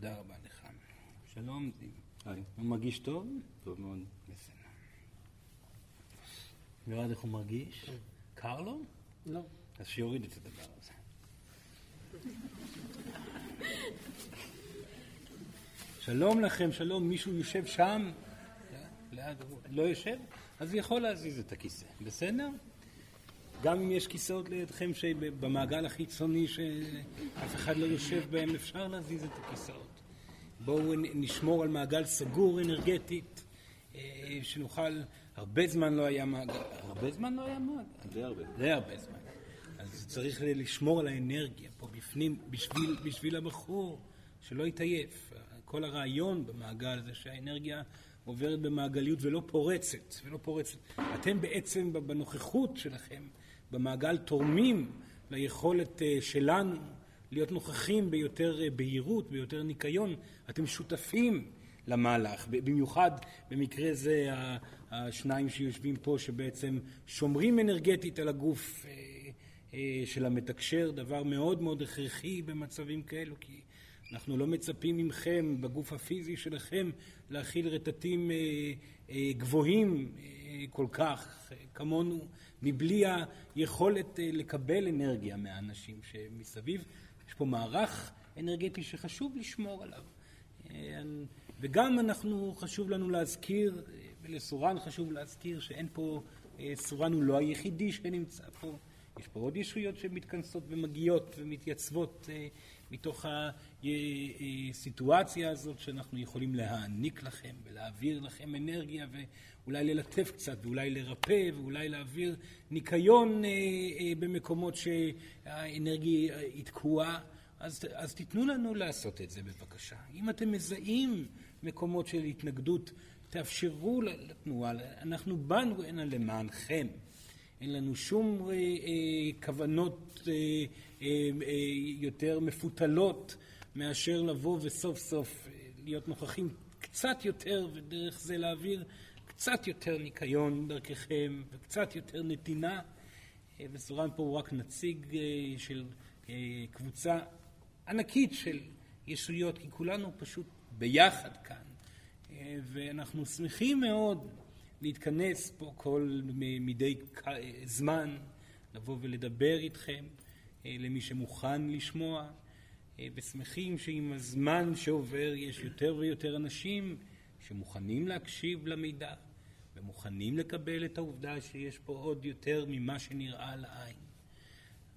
תודה רבה לך. שלום, היי, הוא מרגיש טוב? טוב מאוד. בסדר. נראה איך הוא מרגיש? קר לו? לא. אז שיוריד את הדבר הזה. שלום לכם, שלום, מישהו יושב שם? לא יושב? אז יכול להזיז את הכיסא, בסדר? גם אם יש כיסאות לידכם שבמעגל החיצוני שאף אחד לא יושב בהם, אפשר להזיז את הכיסאות. בואו נשמור על מעגל סגור אנרגטית, אה, שנוכל, הרבה זמן לא היה מעגל, הרבה זמן לא היה מעגל? די הרבה. די הרבה זמן. אז צריך לשמור על האנרגיה פה בפנים, בשביל, בשביל הבחור, שלא יתעייף. כל הרעיון במעגל זה שהאנרגיה עוברת במעגליות ולא פורצת, ולא פורצת. אתם בעצם בנוכחות שלכם במעגל תורמים ליכולת אה, שלנו להיות נוכחים ביותר אה, בהירות, ביותר ניקיון. אתם שותפים למהלך, במיוחד במקרה זה השניים שיושבים פה שבעצם שומרים אנרגטית על הגוף אה, של המתקשר, דבר מאוד מאוד הכרחי במצבים כאלו, כי אנחנו לא מצפים מכם בגוף הפיזי שלכם להכיל רטטים גבוהים כל כך כמונו מבלי היכולת לקבל אנרגיה מהאנשים שמסביב. יש פה מערך אנרגטי שחשוב לשמור עליו. וגם אנחנו, חשוב לנו להזכיר, ולסורן חשוב להזכיר שאין פה, סורן הוא לא היחידי שנמצא פה. יש פה עוד ישויות שמתכנסות ומגיעות ומתייצבות מתוך הסיטואציה הזאת שאנחנו יכולים להעניק לכם ולהעביר לכם אנרגיה ואולי ללטף קצת ואולי לרפא ואולי להעביר ניקיון במקומות שהאנרגיה היא תקועה. אז, אז תיתנו לנו לעשות את זה בבקשה. אם אתם מזהים מקומות של התנגדות, תאפשרו לתנועה. אנחנו באנו הנה למענכם. אין לנו שום אה, אה, כוונות אה, אה, אה, יותר מפותלות מאשר לבוא וסוף סוף אה, להיות נוכחים קצת יותר ודרך זה להעביר קצת יותר ניקיון דרככם וקצת יותר נתינה. אה, וסורן פה הוא רק נציג אה, של אה, קבוצה ענקית של ישויות, כי כולנו פשוט ביחד כאן. אה, ואנחנו שמחים מאוד להתכנס פה כל מדי זמן, לבוא ולדבר איתכם, למי שמוכן לשמוע, ושמחים שעם הזמן שעובר יש יותר ויותר אנשים שמוכנים להקשיב למידע ומוכנים לקבל את העובדה שיש פה עוד יותר ממה שנראה לעין.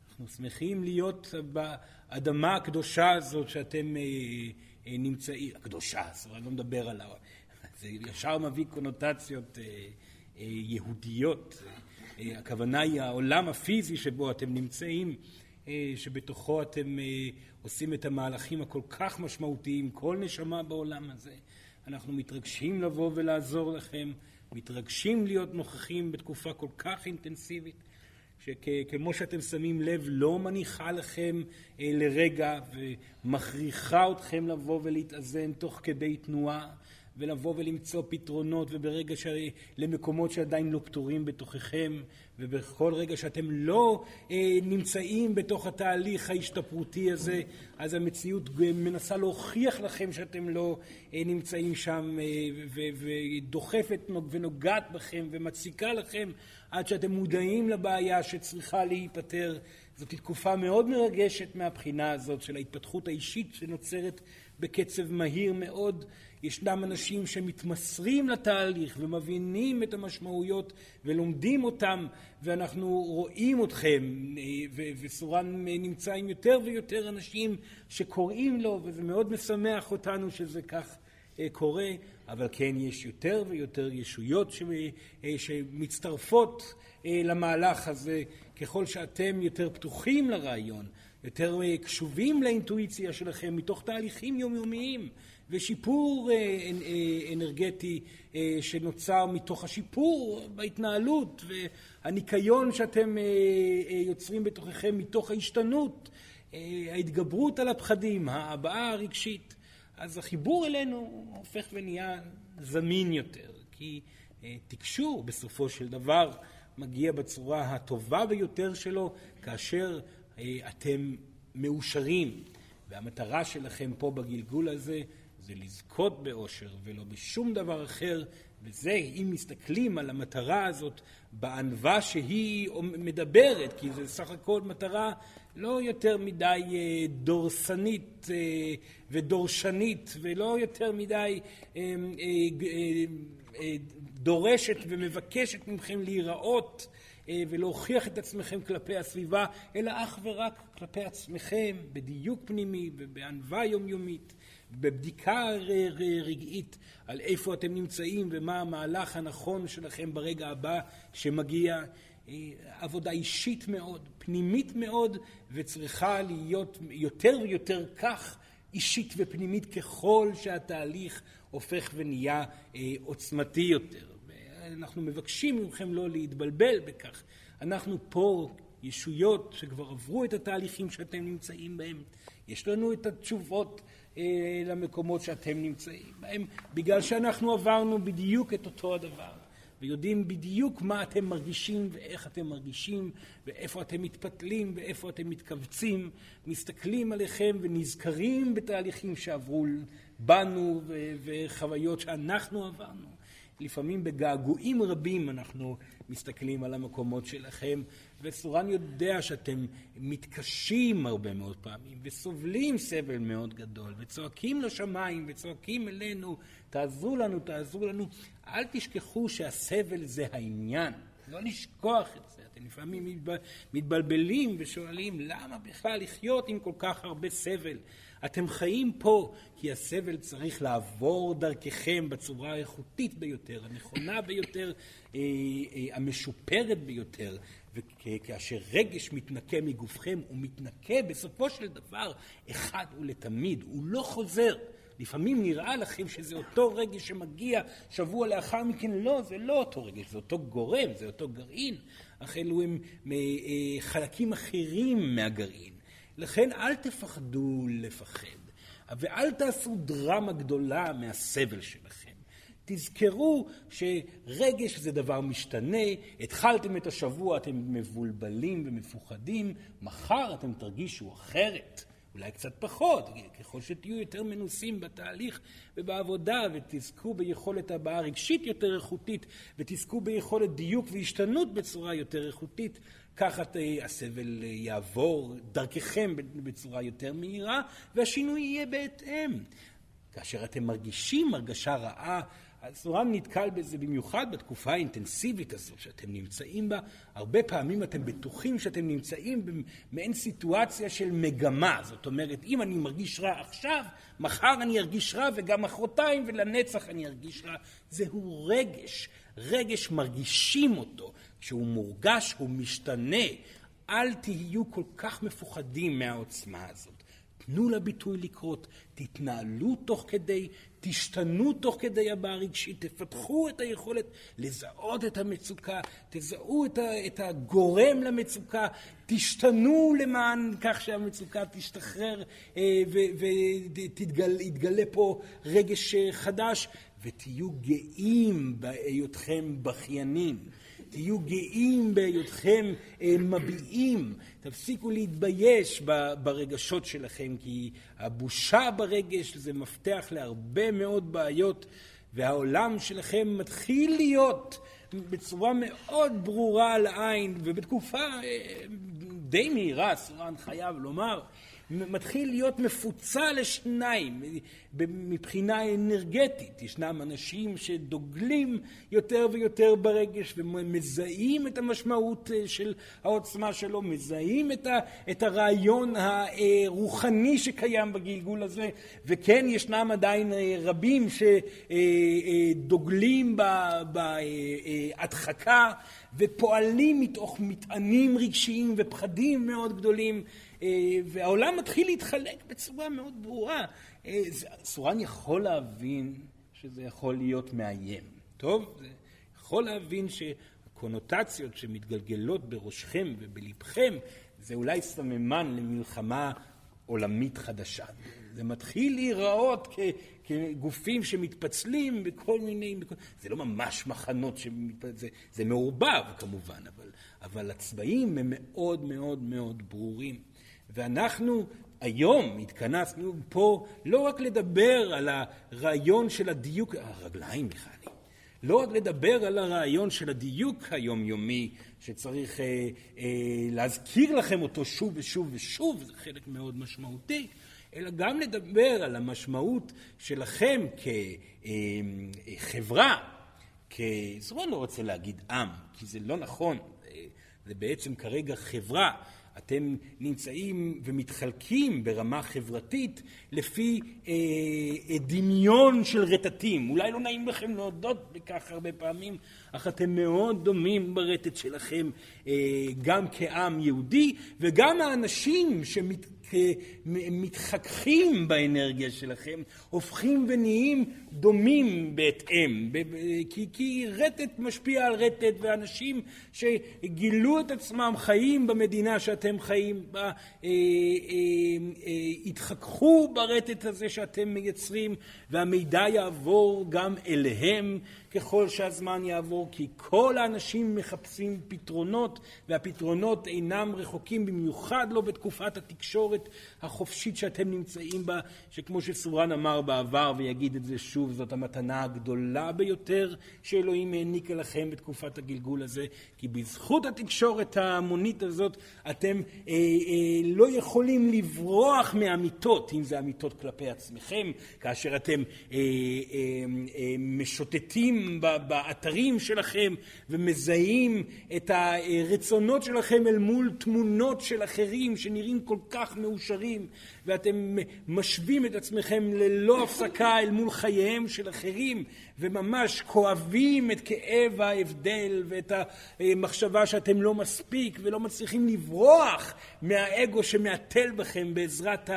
אנחנו שמחים להיות באדמה הקדושה הזאת שאתם נמצאים, הקדושה, זאת אומרת, אני לא מדבר על זה ישר מביא קונוטציות יהודיות. הכוונה היא העולם הפיזי שבו אתם נמצאים, שבתוכו אתם עושים את המהלכים הכל כך משמעותיים, כל נשמה בעולם הזה. אנחנו מתרגשים לבוא ולעזור לכם, מתרגשים להיות נוכחים בתקופה כל כך אינטנסיבית. שכמו שאתם שמים לב, לא מניחה לכם לרגע ומכריחה אתכם לבוא ולהתאזן תוך כדי תנועה ולבוא ולמצוא פתרונות וברגע ש... למקומות שעדיין לא פתורים בתוככם ובכל רגע שאתם לא אה, נמצאים בתוך התהליך ההשתפרותי הזה אז המציאות מנסה להוכיח לכם שאתם לא אה, נמצאים שם אה, ו... ודוחפת ונוגעת בכם ומציקה לכם עד שאתם מודעים לבעיה שצריכה להיפטר. זאת תקופה מאוד מרגשת מהבחינה הזאת של ההתפתחות האישית שנוצרת בקצב מהיר מאוד. ישנם אנשים שמתמסרים לתהליך ומבינים את המשמעויות ולומדים אותם ואנחנו רואים אתכם וסורן נמצא עם יותר ויותר אנשים שקוראים לו וזה מאוד משמח אותנו שזה כך קורה, אבל כן יש יותר ויותר ישויות שמצטרפות למהלך הזה. ככל שאתם יותר פתוחים לרעיון, יותר קשובים לאינטואיציה שלכם מתוך תהליכים יומיומיים ושיפור אנרגטי שנוצר מתוך השיפור בהתנהלות והניקיון שאתם יוצרים בתוככם מתוך ההשתנות, ההתגברות על הפחדים, ההבעה הרגשית. אז החיבור אלינו הופך ונהיה זמין יותר, כי תקשור בסופו של דבר מגיע בצורה הטובה ביותר שלו כאשר אתם מאושרים והמטרה שלכם פה בגלגול הזה זה לזכות באושר ולא בשום דבר אחר, וזה, אם מסתכלים על המטרה הזאת בענווה שהיא מדברת, כי זה סך הכל מטרה לא יותר מדי אה, דורסנית אה, ודורשנית, ולא יותר מדי אה, דורשת ומבקשת מכם להיראות ולהוכיח את עצמכם כלפי הסביבה, אלא אך ורק כלפי עצמכם, בדיוק פנימי ובענווה יומיומית. בבדיקה רגעית על איפה אתם נמצאים ומה המהלך הנכון שלכם ברגע הבא שמגיע. אה, עבודה אישית מאוד, פנימית מאוד, וצריכה להיות יותר ויותר כך אישית ופנימית ככל שהתהליך הופך ונהיה אה, עוצמתי יותר. אנחנו מבקשים מכם לא להתבלבל בכך. אנחנו פה ישויות שכבר עברו את התהליכים שאתם נמצאים בהם. יש לנו את התשובות למקומות שאתם נמצאים בהם, בגלל שאנחנו עברנו בדיוק את אותו הדבר, ויודעים בדיוק מה אתם מרגישים ואיך אתם מרגישים, ואיפה אתם מתפתלים ואיפה אתם מתכווצים, מסתכלים עליכם ונזכרים בתהליכים שעברו בנו וחוויות שאנחנו עברנו. לפעמים בגעגועים רבים אנחנו מסתכלים על המקומות שלכם, וסורן יודע שאתם מתקשים הרבה מאוד פעמים, וסובלים סבל מאוד גדול, וצועקים לשמיים, וצועקים אלינו, תעזרו לנו, תעזרו לנו. אל תשכחו שהסבל זה העניין, לא לשכוח את זה. אתם לפעמים מתבלבלים ושואלים, למה בכלל לחיות עם כל כך הרבה סבל? אתם חיים פה כי הסבל צריך לעבור דרככם בצורה האיכותית ביותר, הנכונה ביותר, אה, אה, המשופרת ביותר. וכאשר רגש מתנקה מגופכם, הוא מתנקה בסופו של דבר אחד ולתמיד, הוא לא חוזר. לפעמים נראה לכם שזה אותו רגש שמגיע שבוע לאחר מכן, לא, זה לא אותו רגש, זה אותו גורם, זה אותו גרעין, אך אלו הם חלקים אחרים מהגרעין. לכן אל תפחדו לפחד, ואל תעשו דרמה גדולה מהסבל שלכם. תזכרו שרגש זה דבר משתנה, התחלתם את השבוע, אתם מבולבלים ומפוחדים, מחר אתם תרגישו אחרת, אולי קצת פחות, ככל שתהיו יותר מנוסים בתהליך ובעבודה ותזכו ביכולת הבעה רגשית יותר איכותית ותזכו ביכולת דיוק והשתנות בצורה יותר איכותית, ככה הסבל יעבור דרככם בצורה יותר מהירה והשינוי יהיה בהתאם. כאשר אתם מרגישים הרגשה רעה, אז נורא נתקל בזה במיוחד בתקופה האינטנסיבית הזאת שאתם נמצאים בה. הרבה פעמים אתם בטוחים שאתם נמצאים במעין סיטואציה של מגמה. זאת אומרת, אם אני מרגיש רע עכשיו, מחר אני ארגיש רע וגם מחרתיים ולנצח אני ארגיש רע. זהו רגש. רגש מרגישים אותו. כשהוא מורגש הוא משתנה. אל תהיו כל כך מפוחדים מהעוצמה הזאת. תנו לביטוי לקרות, תתנהלו תוך כדי, תשתנו תוך כדי הבעה רגשית, תפתחו את היכולת לזהות את המצוקה, תזהו את, ה, את הגורם למצוקה, תשתנו למען כך שהמצוקה תשתחרר אה, ויתגלה פה רגש אה, חדש, ותהיו גאים בהיותכם בכיינים. תהיו גאים בהיותכם אה, מביעים, תפסיקו להתבייש ברגשות שלכם, כי הבושה ברגש זה מפתח להרבה מאוד בעיות, והעולם שלכם מתחיל להיות בצורה מאוד ברורה לעין, ובתקופה אה, די מהירה, סורן חייב לומר, מתחיל להיות מפוצל לשניים מבחינה אנרגטית. ישנם אנשים שדוגלים יותר ויותר ברגש ומזהים את המשמעות אה, של העוצמה שלו, מזהים את, ה, את הרעיון הרוחני שקיים בגלגול הזה, וכן ישנם עדיין אה, רבים שדוגלים בהדחקה ופועלים מתוך מטענים רגשיים ופחדים מאוד גדולים אה, והעולם מתחיל להתחלק בצורה מאוד ברורה. אה, סורן יכול להבין שזה יכול להיות מאיים. טוב? זה יכול להבין שהקונוטציות שמתגלגלות בראשכם ובלבכם זה אולי סממן למלחמה עולמית חדשה. זה מתחיל להיראות כ, כגופים שמתפצלים בכל מיני... זה לא ממש מחנות, שמתפצלים, זה, זה מעורבב כמובן, אבל, אבל הצבעים הם מאוד מאוד מאוד ברורים. ואנחנו היום התכנסנו פה לא רק לדבר על הרעיון של הדיוק, הרגליים מיכאלי, לא רק לדבר על הרעיון של הדיוק היומיומי שצריך אה, אה, להזכיר לכם אותו שוב ושוב ושוב, זה חלק מאוד משמעותי, אלא גם לדבר על המשמעות שלכם כחברה, כ... אומרת, לא רוצה להגיד עם, כי זה לא נכון, זה בעצם כרגע חברה. אתם נמצאים ומתחלקים ברמה חברתית לפי אה, אה, דמיון של רטטים. אולי לא נעים לכם להודות בכך הרבה פעמים, אך אתם מאוד דומים ברטט שלכם, אה, גם כעם יהודי וגם האנשים שמת... מתחככים באנרגיה שלכם, הופכים ונהיים דומים בהתאם. כי, כי רטט משפיע על רטט, ואנשים שגילו את עצמם חיים במדינה שאתם חיים בה, אה, אה, אה, התחככו ברטט הזה שאתם מייצרים, והמידע יעבור גם אליהם. ככל שהזמן יעבור, כי כל האנשים מחפשים פתרונות, והפתרונות אינם רחוקים, במיוחד לא בתקופת התקשורת החופשית שאתם נמצאים בה, שכמו שסורן אמר בעבר ויגיד את זה שוב, זאת המתנה הגדולה ביותר שאלוהים העניקה לכם בתקופת הגלגול הזה, כי בזכות התקשורת ההמונית הזאת אתם אה, אה, לא יכולים לברוח מאמיתות, אם זה אמיתות כלפי עצמכם, כאשר אתם אה, אה, אה, משוטטים באתרים שלכם ומזהים את הרצונות שלכם אל מול תמונות של אחרים שנראים כל כך מאושרים ואתם משווים את עצמכם ללא הפסקה אל מול חייהם של אחרים וממש כואבים את כאב ההבדל ואת המחשבה שאתם לא מספיק ולא מצליחים לברוח מהאגו שמעטל בכם בעזרת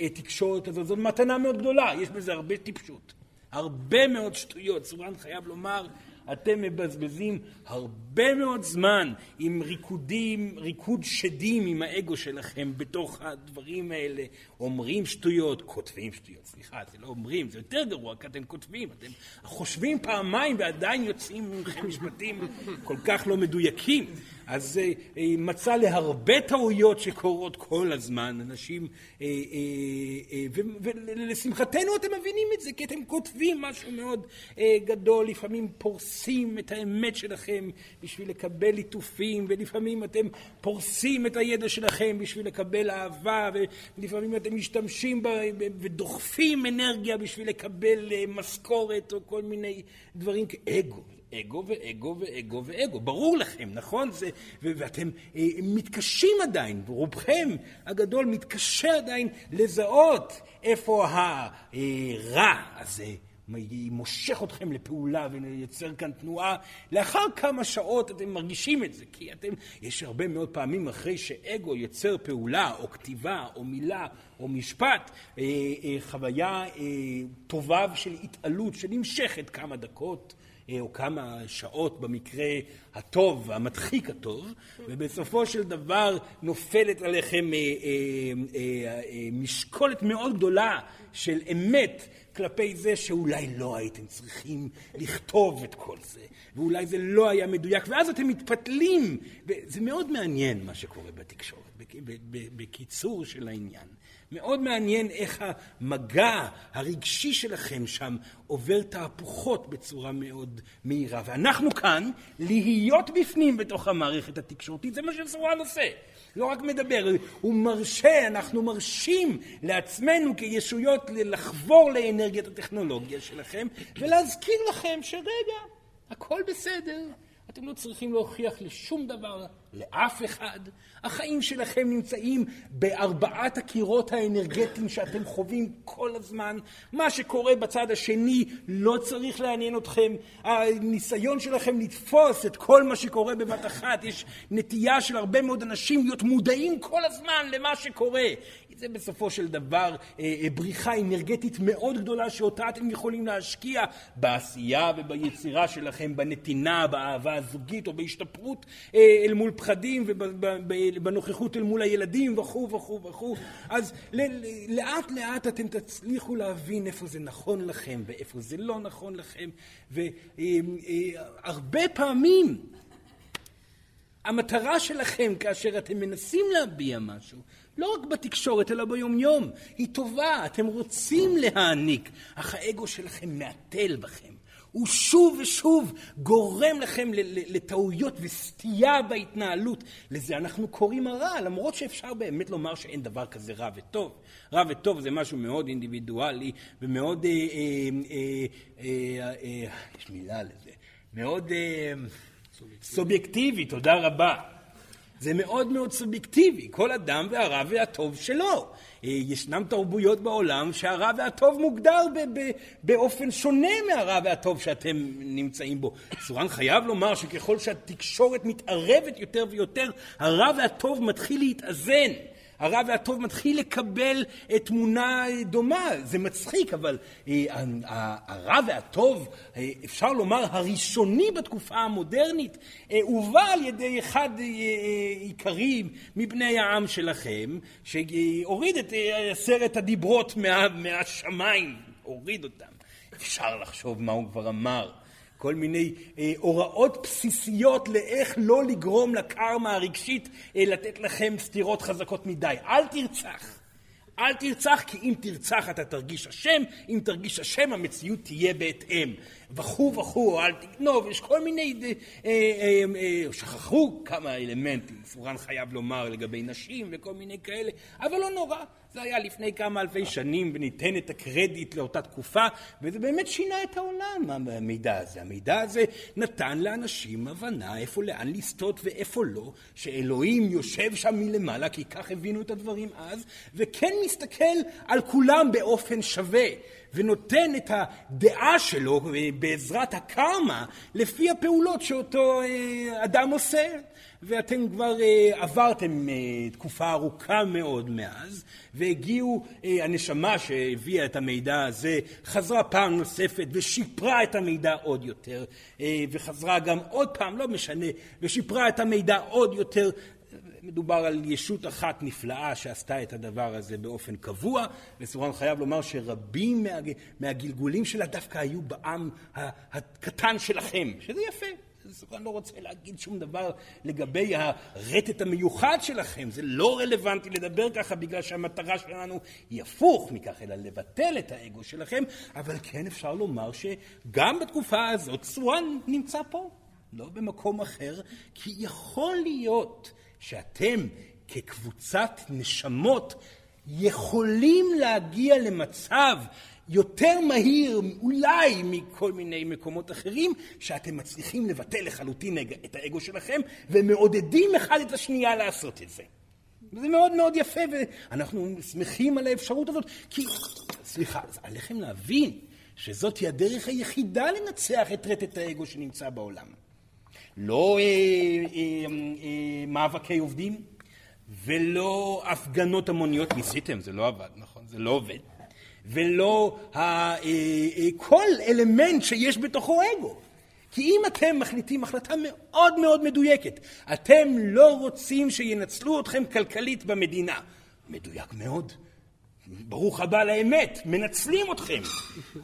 התקשורת הזאת. זאת מתנה מאוד גדולה, יש בזה הרבה טיפשות. הרבה מאוד שטויות. סורן חייב לומר, אתם מבזבזים הרבה מאוד זמן עם ריקודים, ריקוד שדים עם האגו שלכם בתוך הדברים האלה. אומרים שטויות, כותבים שטויות. סליחה, זה לא אומרים, זה יותר גרוע, כי אתם כותבים. אתם חושבים פעמיים ועדיין יוצאים מכם משפטים כל כך לא מדויקים. אז אה, אה, מצא להרבה טעויות שקורות כל הזמן, אנשים, אה, ולשמחתנו אתם מבינים את זה, כי אתם כותבים משהו מאוד גדול, לפעמים פורסים את האמת שלכם בשביל לקבל ליטופים, ולפעמים אתם פורסים את הידע שלכם בשביל לקבל אהבה, ולפעמים אתם משתמשים ודוחפים אנרגיה בשביל לקבל משכורת או כל מיני דברים כאגו. אגו ואגו ואגו ואגו. ברור לכם, נכון? זה, ו- ואתם אה, מתקשים עדיין, רובכם הגדול מתקשה עדיין לזהות איפה הרע הזה מושך אתכם לפעולה ולייצר כאן תנועה. לאחר כמה שעות אתם מרגישים את זה, כי אתם, יש הרבה מאוד פעמים אחרי שאגו יוצר פעולה או כתיבה או מילה או משפט, אה, אה, חוויה אה, טובה של התעלות שנמשכת כמה דקות. אה, או כמה שעות במקרה הטוב, המדחיק הטוב, ובסופו של דבר נופלת עליכם אה, אה, משקולת מאוד גדולה של אמת כלפי זה שאולי לא הייתם צריכים לכתוב את כל זה, ואולי זה לא היה מדויק, ואז אתם מתפתלים. זה מאוד מעניין מה שקורה בתקשורת, בקיצור של העניין. מאוד מעניין איך המגע הרגשי שלכם שם עובר תהפוכות בצורה מאוד מהירה. ואנחנו כאן, להיות בפנים בתוך המערכת התקשורתית, זה מה שסורן עושה. לא רק מדבר, הוא מרשה, אנחנו מרשים לעצמנו כישויות לחבור לאנרגיית הטכנולוגיה שלכם ולהזכיר לכם שרגע, הכל בסדר. אתם לא צריכים להוכיח לשום דבר, לאף אחד. החיים שלכם נמצאים בארבעת הקירות האנרגטיים שאתם חווים כל הזמן. מה שקורה בצד השני לא צריך לעניין אתכם. הניסיון שלכם לתפוס את כל מה שקורה בבת אחת, יש נטייה של הרבה מאוד אנשים להיות מודעים כל הזמן למה שקורה. זה בסופו של דבר אה, אה, בריחה אנרגטית מאוד גדולה שאותה אתם יכולים להשקיע בעשייה וביצירה שלכם, בנתינה, באהבה הזוגית או בהשתפרות אה, אל מול פחדים ובנוכחות אל מול הילדים וכו' וכו' וכו'. אז לאט לאט אתם תצליחו להבין איפה זה נכון לכם ואיפה זה לא נכון לכם והרבה פעמים המטרה שלכם כאשר אתם מנסים להביע משהו לא רק בתקשורת, אלא ביומיום. היא טובה, אתם רוצים להעניק, אך האגו שלכם מעטל בכם. הוא שוב ושוב גורם לכם לטעויות וסטייה בהתנהלות. לזה אנחנו קוראים הרע, למרות שאפשר באמת לומר שאין דבר כזה רע וטוב. רע וטוב זה משהו מאוד אינדיבידואלי ומאוד, אה, אה, אה, אה, אה, יש מילה לזה, מאוד אה, סובייקטיבי, תודה רבה. זה מאוד מאוד סובייקטיבי, כל אדם והרע והטוב שלו. אה, ישנם תרבויות בעולם שהרע והטוב מוגדר ב- ב- באופן שונה מהרע והטוב שאתם נמצאים בו. סורן חייב לומר שככל שהתקשורת מתערבת יותר ויותר, הרע והטוב מתחיל להתאזן. הרע והטוב מתחיל לקבל תמונה דומה. זה מצחיק, אבל אה, הרע והטוב, אה, אפשר לומר, הראשוני בתקופה המודרנית, אה, הובא על ידי אחד עיקרי מבני העם שלכם, שהוריד את עשרת הדיברות מה, מהשמיים, הוריד אותם. אפשר לחשוב מה הוא כבר אמר. כל מיני אה, הוראות בסיסיות לאיך לא לגרום לקרמה הרגשית אה, לתת לכם סתירות חזקות מדי. אל תרצח. אל תרצח, כי אם תרצח אתה תרגיש אשם, אם תרגיש אשם המציאות תהיה בהתאם. וכו' וכו', אל תגנוב, יש כל מיני, אה, אה, אה, שכחו כמה אלמנטים, פורן חייב לומר לגבי נשים וכל מיני כאלה, אבל לא נורא, זה היה לפני כמה אלפי שנים וניתן את הקרדיט לאותה תקופה וזה באמת שינה את העולם המידע הזה. המידע הזה נתן לאנשים הבנה איפה לאן לסטות ואיפה לא, שאלוהים יושב שם מלמעלה כי כך הבינו את הדברים אז וכן מסתכל על כולם באופן שווה. ונותן את הדעה שלו בעזרת הקרמה לפי הפעולות שאותו אה, אדם עושה. ואתם כבר uh, עברתם uh, תקופה ארוכה מאוד מאז, והגיעו, uh, הנשמה שהביאה את המידע הזה, חזרה פעם נוספת ושיפרה את המידע עוד יותר, uh, וחזרה גם עוד פעם, לא משנה, ושיפרה את המידע עוד יותר. מדובר על ישות אחת נפלאה שעשתה את הדבר הזה באופן קבוע, וסורן חייב לומר שרבים מה, מהגלגולים שלה דווקא היו בעם הקטן שלכם, שזה יפה. אני לא רוצה להגיד שום דבר לגבי הרטט המיוחד שלכם, זה לא רלוונטי לדבר ככה בגלל שהמטרה שלנו היא הפוך מכך, אלא לבטל את האגו שלכם, אבל כן אפשר לומר שגם בתקופה הזאת סואן נמצא פה, לא במקום אחר, כי יכול להיות שאתם כקבוצת נשמות יכולים להגיע למצב יותר מהיר אולי מכל מיני מקומות אחרים, שאתם מצליחים לבטל לחלוטין את האגו שלכם ומעודדים אחד את השנייה לעשות את זה. זה מאוד מאוד יפה ואנחנו שמחים על האפשרות הזאת, כי, סליחה, עליכם להבין שזאת היא הדרך היחידה לנצח את רטט האגו שנמצא בעולם. לא אה, אה, אה, מאבקי עובדים ולא הפגנות המוניות. ניסיתם, זה לא עבד, נכון? זה לא עובד. ולא אה, אה, כל אלמנט שיש בתוכו אגו. כי אם אתם מחליטים החלטה מאוד מאוד מדויקת, אתם לא רוצים שינצלו אתכם כלכלית במדינה. מדויק מאוד. ברוך הבא לאמת, מנצלים אתכם.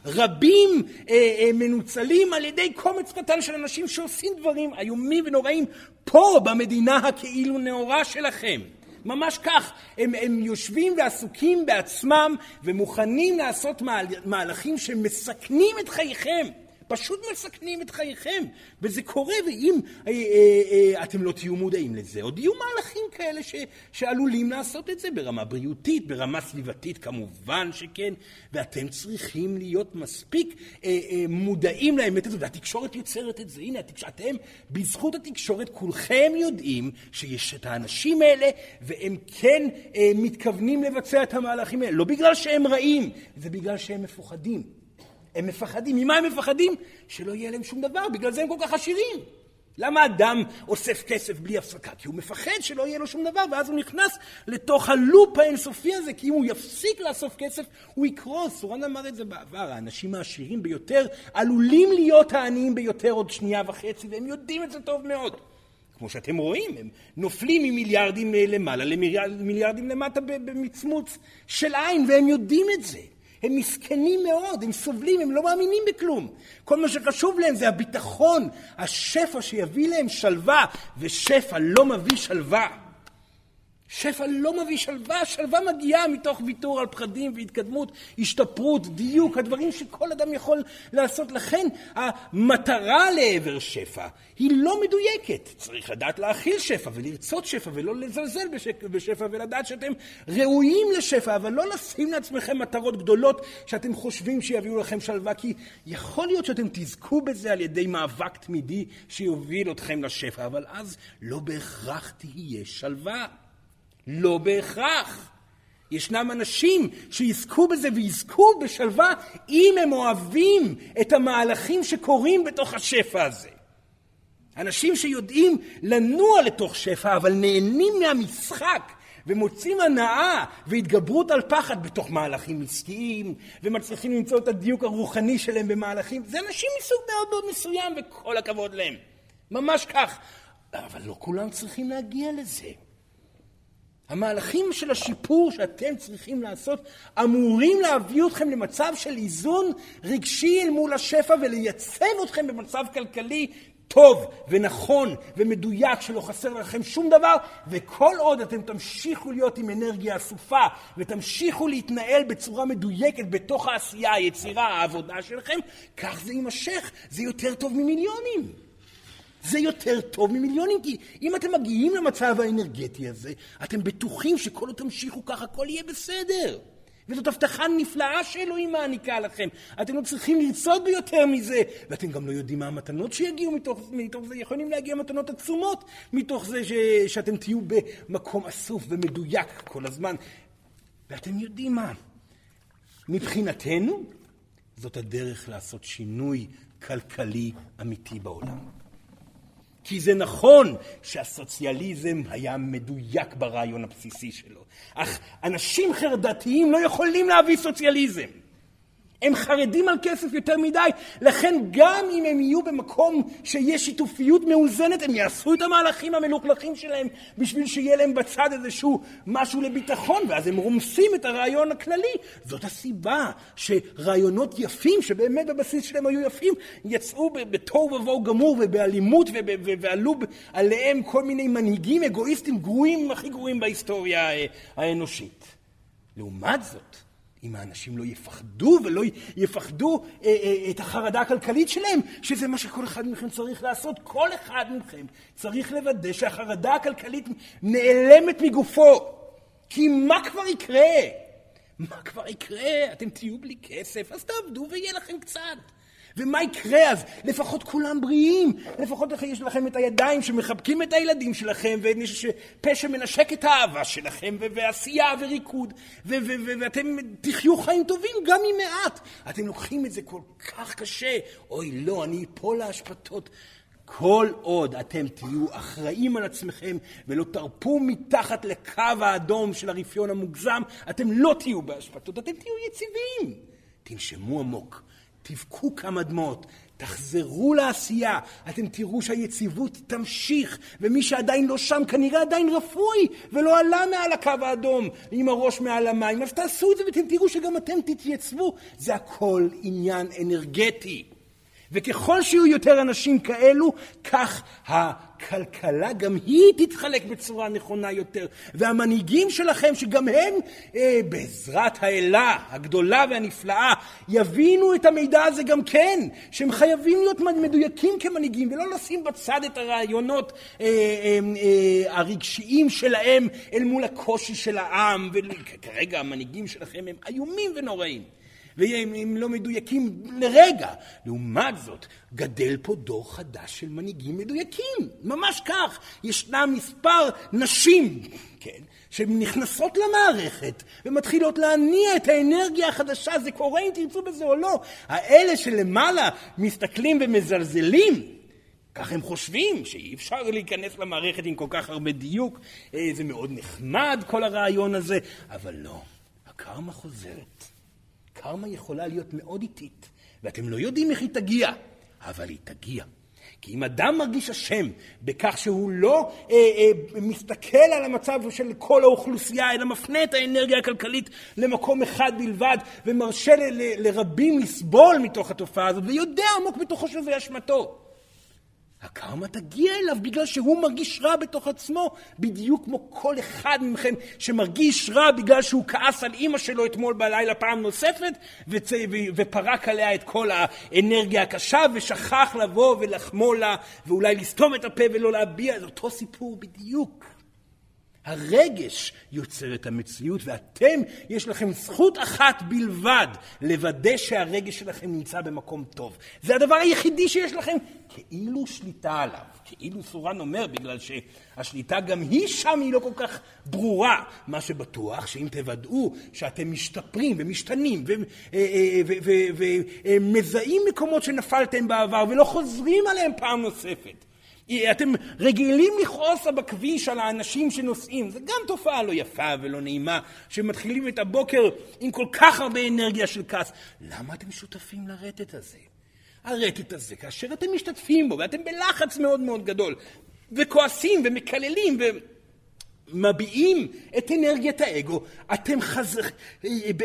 רבים אה, אה, מנוצלים על ידי קומץ קטן של אנשים שעושים דברים איומים ונוראים פה במדינה הכאילו נאורה שלכם. ממש כך, הם, הם יושבים ועסוקים בעצמם ומוכנים לעשות מהלכים שמסכנים את חייכם. פשוט מסכנים את חייכם, וזה קורה, ואם אה, אה, אה, אתם לא תהיו מודעים לזה, עוד יהיו מהלכים כאלה ש, שעלולים לעשות את זה ברמה בריאותית, ברמה סביבתית כמובן שכן, ואתם צריכים להיות מספיק אה, אה, מודעים לאמת הזאת, והתקשורת יוצרת את זה. הנה, התקש... אתם, בזכות התקשורת, כולכם יודעים שיש את האנשים האלה, והם כן אה, מתכוונים לבצע את המהלכים האלה, לא בגלל שהם רעים, זה בגלל שהם מפוחדים. הם מפחדים. ממה הם מפחדים? שלא יהיה להם שום דבר, בגלל זה הם כל כך עשירים. למה אדם אוסף כסף בלי הפסקה? כי הוא מפחד שלא יהיה לו שום דבר, ואז הוא נכנס לתוך הלופ האינסופי הזה, כי אם הוא יפסיק לאסוף כסף, הוא יקרוס. סורן אמר את זה בעבר, האנשים העשירים ביותר עלולים להיות העניים ביותר עוד שנייה וחצי, והם יודעים את זה טוב מאוד. כמו שאתם רואים, הם נופלים ממיליארדים למעלה למיליארדים למטה במצמוץ של עין, והם יודעים את זה. הם מסכנים מאוד, הם סובלים, הם לא מאמינים בכלום. כל מה שחשוב להם זה הביטחון, השפע שיביא להם שלווה, ושפע לא מביא שלווה. שפע לא מביא שלווה, שלווה מגיעה מתוך ויתור על פחדים והתקדמות, השתפרות, דיוק, הדברים שכל אדם יכול לעשות. לכן המטרה לעבר שפע היא לא מדויקת. צריך לדעת להכיל שפע ולרצות שפע ולא לזלזל בשפע ולדעת שאתם ראויים לשפע, אבל לא לשים לעצמכם מטרות גדולות שאתם חושבים שיביאו לכם שלווה, כי יכול להיות שאתם תזכו בזה על ידי מאבק תמידי שיוביל אתכם לשפע, אבל אז לא בהכרח תהיה שלווה. לא בהכרח. ישנם אנשים שיזכו בזה ויזכו בשלווה אם הם אוהבים את המהלכים שקורים בתוך השפע הזה. אנשים שיודעים לנוע לתוך שפע אבל נהנים מהמשחק ומוצאים הנאה והתגברות על פחד בתוך מהלכים עסקיים ומצליחים למצוא את הדיוק הרוחני שלהם במהלכים, זה אנשים מסוג מאוד מאוד מסוים וכל הכבוד להם. ממש כך. אבל לא כולם צריכים להגיע לזה. המהלכים של השיפור שאתם צריכים לעשות אמורים להביא אתכם למצב של איזון רגשי אל מול השפע ולייצב אתכם במצב כלכלי טוב ונכון ומדויק שלא חסר לכם שום דבר וכל עוד אתם תמשיכו להיות עם אנרגיה אסופה ותמשיכו להתנהל בצורה מדויקת בתוך העשייה, היצירה, העבודה שלכם כך זה יימשך, זה יותר טוב ממיליונים זה יותר טוב ממיליונים, כי אם אתם מגיעים למצב האנרגטי הזה, אתם בטוחים שכל עוד תמשיכו ככה, הכל יהיה בסדר. וזאת הבטחה נפלאה שאלוהים מעניקה לכם. אתם לא צריכים לרצות ביותר מזה, ואתם גם לא יודעים מה המתנות שיגיעו מתוך, מתוך זה. יכולים להגיע מתנות עצומות מתוך זה ש, שאתם תהיו במקום אסוף ומדויק כל הזמן. ואתם יודעים מה? מבחינתנו, זאת הדרך לעשות שינוי כלכלי אמיתי בעולם. כי זה נכון שהסוציאליזם היה מדויק ברעיון הבסיסי שלו, אך אנשים חרדתיים לא יכולים להביא סוציאליזם. הם חרדים על כסף יותר מדי, לכן גם אם הם יהיו במקום שיש שיתופיות מאוזנת, הם יעשו את המהלכים המלוכלכים שלהם בשביל שיהיה להם בצד איזשהו משהו לביטחון, ואז הם רומסים את הרעיון הכללי. זאת הסיבה שרעיונות יפים, שבאמת בבסיס שלהם היו יפים, יצאו בתוהו ובוהו גמור ובאלימות ועלו עליהם כל מיני מנהיגים אגואיסטים גרועים, הכי גרועים בהיסטוריה האנושית. לעומת זאת, אם האנשים לא יפחדו ולא יפחדו אה, אה, את החרדה הכלכלית שלהם, שזה מה שכל אחד מכם צריך לעשות. כל אחד מכם צריך לוודא שהחרדה הכלכלית נעלמת מגופו. כי מה כבר יקרה? מה כבר יקרה? אתם תהיו בלי כסף, אז תעבדו ויהיה לכם קצת. ומה יקרה אז? לפחות כולם בריאים. לפחות יש לכם את הידיים שמחבקים את הילדים שלכם, ופשע מנשק את האהבה שלכם, ועשייה וריקוד, ואתם תחיו חיים טובים גם עם מעט. אתם לוקחים את זה כל כך קשה. אוי, לא, אני אפול להשפתות. כל עוד אתם תהיו אחראים על עצמכם ולא תרפו מתחת לקו האדום של הרפיון המוגזם, אתם לא תהיו בהשפטות, אתם תהיו יציבים. תנשמו עמוק. תבכו כמה דמעות, תחזרו לעשייה, אתם תראו שהיציבות תמשיך, ומי שעדיין לא שם כנראה עדיין רפוי, ולא עלה מעל הקו האדום עם הראש מעל המים, אז תעשו את זה ואתם תראו שגם אתם תתייצבו. זה הכל עניין אנרגטי. וככל שיהיו יותר אנשים כאלו, כך הכלכלה גם היא תתחלק בצורה נכונה יותר. והמנהיגים שלכם, שגם הם, אה, בעזרת האלה הגדולה והנפלאה, יבינו את המידע הזה גם כן, שהם חייבים להיות מדויקים כמנהיגים, ולא לשים בצד את הרעיונות אה, אה, אה, הרגשיים שלהם אל מול הקושי של העם. וכרגע המנהיגים שלכם הם איומים ונוראים. והם לא מדויקים לרגע. לעומת זאת, גדל פה דור חדש של מנהיגים מדויקים, ממש כך. ישנם מספר נשים, כן, שנכנסות למערכת ומתחילות להניע את האנרגיה החדשה, זה קורה אם תרצו בזה או לא. האלה שלמעלה מסתכלים ומזלזלים, כך הם חושבים, שאי אפשר להיכנס למערכת עם כל כך הרבה דיוק, אה, זה מאוד נחמד כל הרעיון הזה, אבל לא, הקרמה חוזרת. קרמה יכולה להיות מאוד איטית, ואתם לא יודעים איך היא תגיע, אבל היא תגיע. כי אם אדם מרגיש אשם בכך שהוא לא אה, אה, מסתכל על המצב של כל האוכלוסייה, אלא מפנה את האנרגיה הכלכלית למקום אחד בלבד, ומרשה ל, ל, לרבים לסבול מתוך התופעה הזאת, ויודע עמוק בתוכו שזה אשמתו, הקרמה תגיע אליו בגלל שהוא מרגיש רע בתוך עצמו, בדיוק כמו כל אחד מכם שמרגיש רע בגלל שהוא כעס על אימא שלו אתמול בלילה פעם נוספת וצ... ופרק עליה את כל האנרגיה הקשה ושכח לבוא ולחמול לה ואולי לסתום את הפה ולא להביע, זה אותו סיפור בדיוק. הרגש יוצר את המציאות, ואתם, יש לכם זכות אחת בלבד לוודא שהרגש שלכם נמצא במקום טוב. זה הדבר היחידי שיש לכם כאילו שליטה עליו. כאילו סורן אומר, בגלל שהשליטה גם היא שם היא לא כל כך ברורה. מה שבטוח, שאם תוודאו שאתם משתפרים ומשתנים ומזהים מקומות שנפלתם בעבר ולא חוזרים עליהם פעם נוספת, אתם רגילים לכעוס בכביש על האנשים שנוסעים, זו גם תופעה לא יפה ולא נעימה, שמתחילים את הבוקר עם כל כך הרבה אנרגיה של כעס. למה אתם שותפים לרטט הזה? הרטט הזה, כאשר אתם משתתפים בו, ואתם בלחץ מאוד מאוד גדול, וכועסים ומקללים ומביעים את אנרגיית האגו, אתם חזר...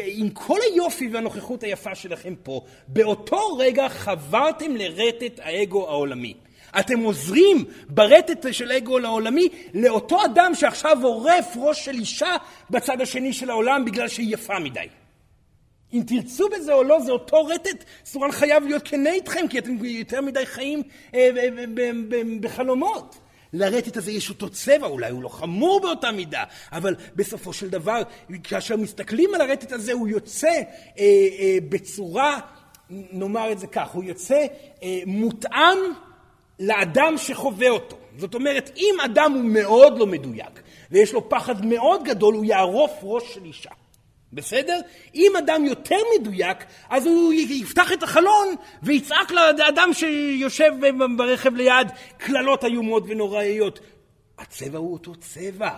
עם כל היופי והנוכחות היפה שלכם פה, באותו רגע חברתם לרטט האגו העולמי. אתם עוזרים ברטט של אגו לעולמי לאותו אדם שעכשיו עורף ראש של אישה בצד השני של העולם בגלל שהיא יפה מדי. אם תרצו בזה או לא, זה אותו רטט. סורן חייב להיות כנה איתכם, כי אתם יותר מדי חיים אה, בחלומות. לרטט הזה יש אותו צבע, אולי הוא לא חמור באותה מידה, אבל בסופו של דבר, כאשר מסתכלים על הרטט הזה, הוא יוצא אה, אה, בצורה, נאמר את זה כך, הוא יוצא אה, מותאם לאדם שחווה אותו. זאת אומרת, אם אדם הוא מאוד לא מדויק, ויש לו פחד מאוד גדול, הוא יערוף ראש של אישה. בסדר? אם אדם יותר מדויק, אז הוא יפתח את החלון ויצעק לאדם שיושב ברכב ליד קללות איומות ונוראיות. הצבע הוא אותו צבע.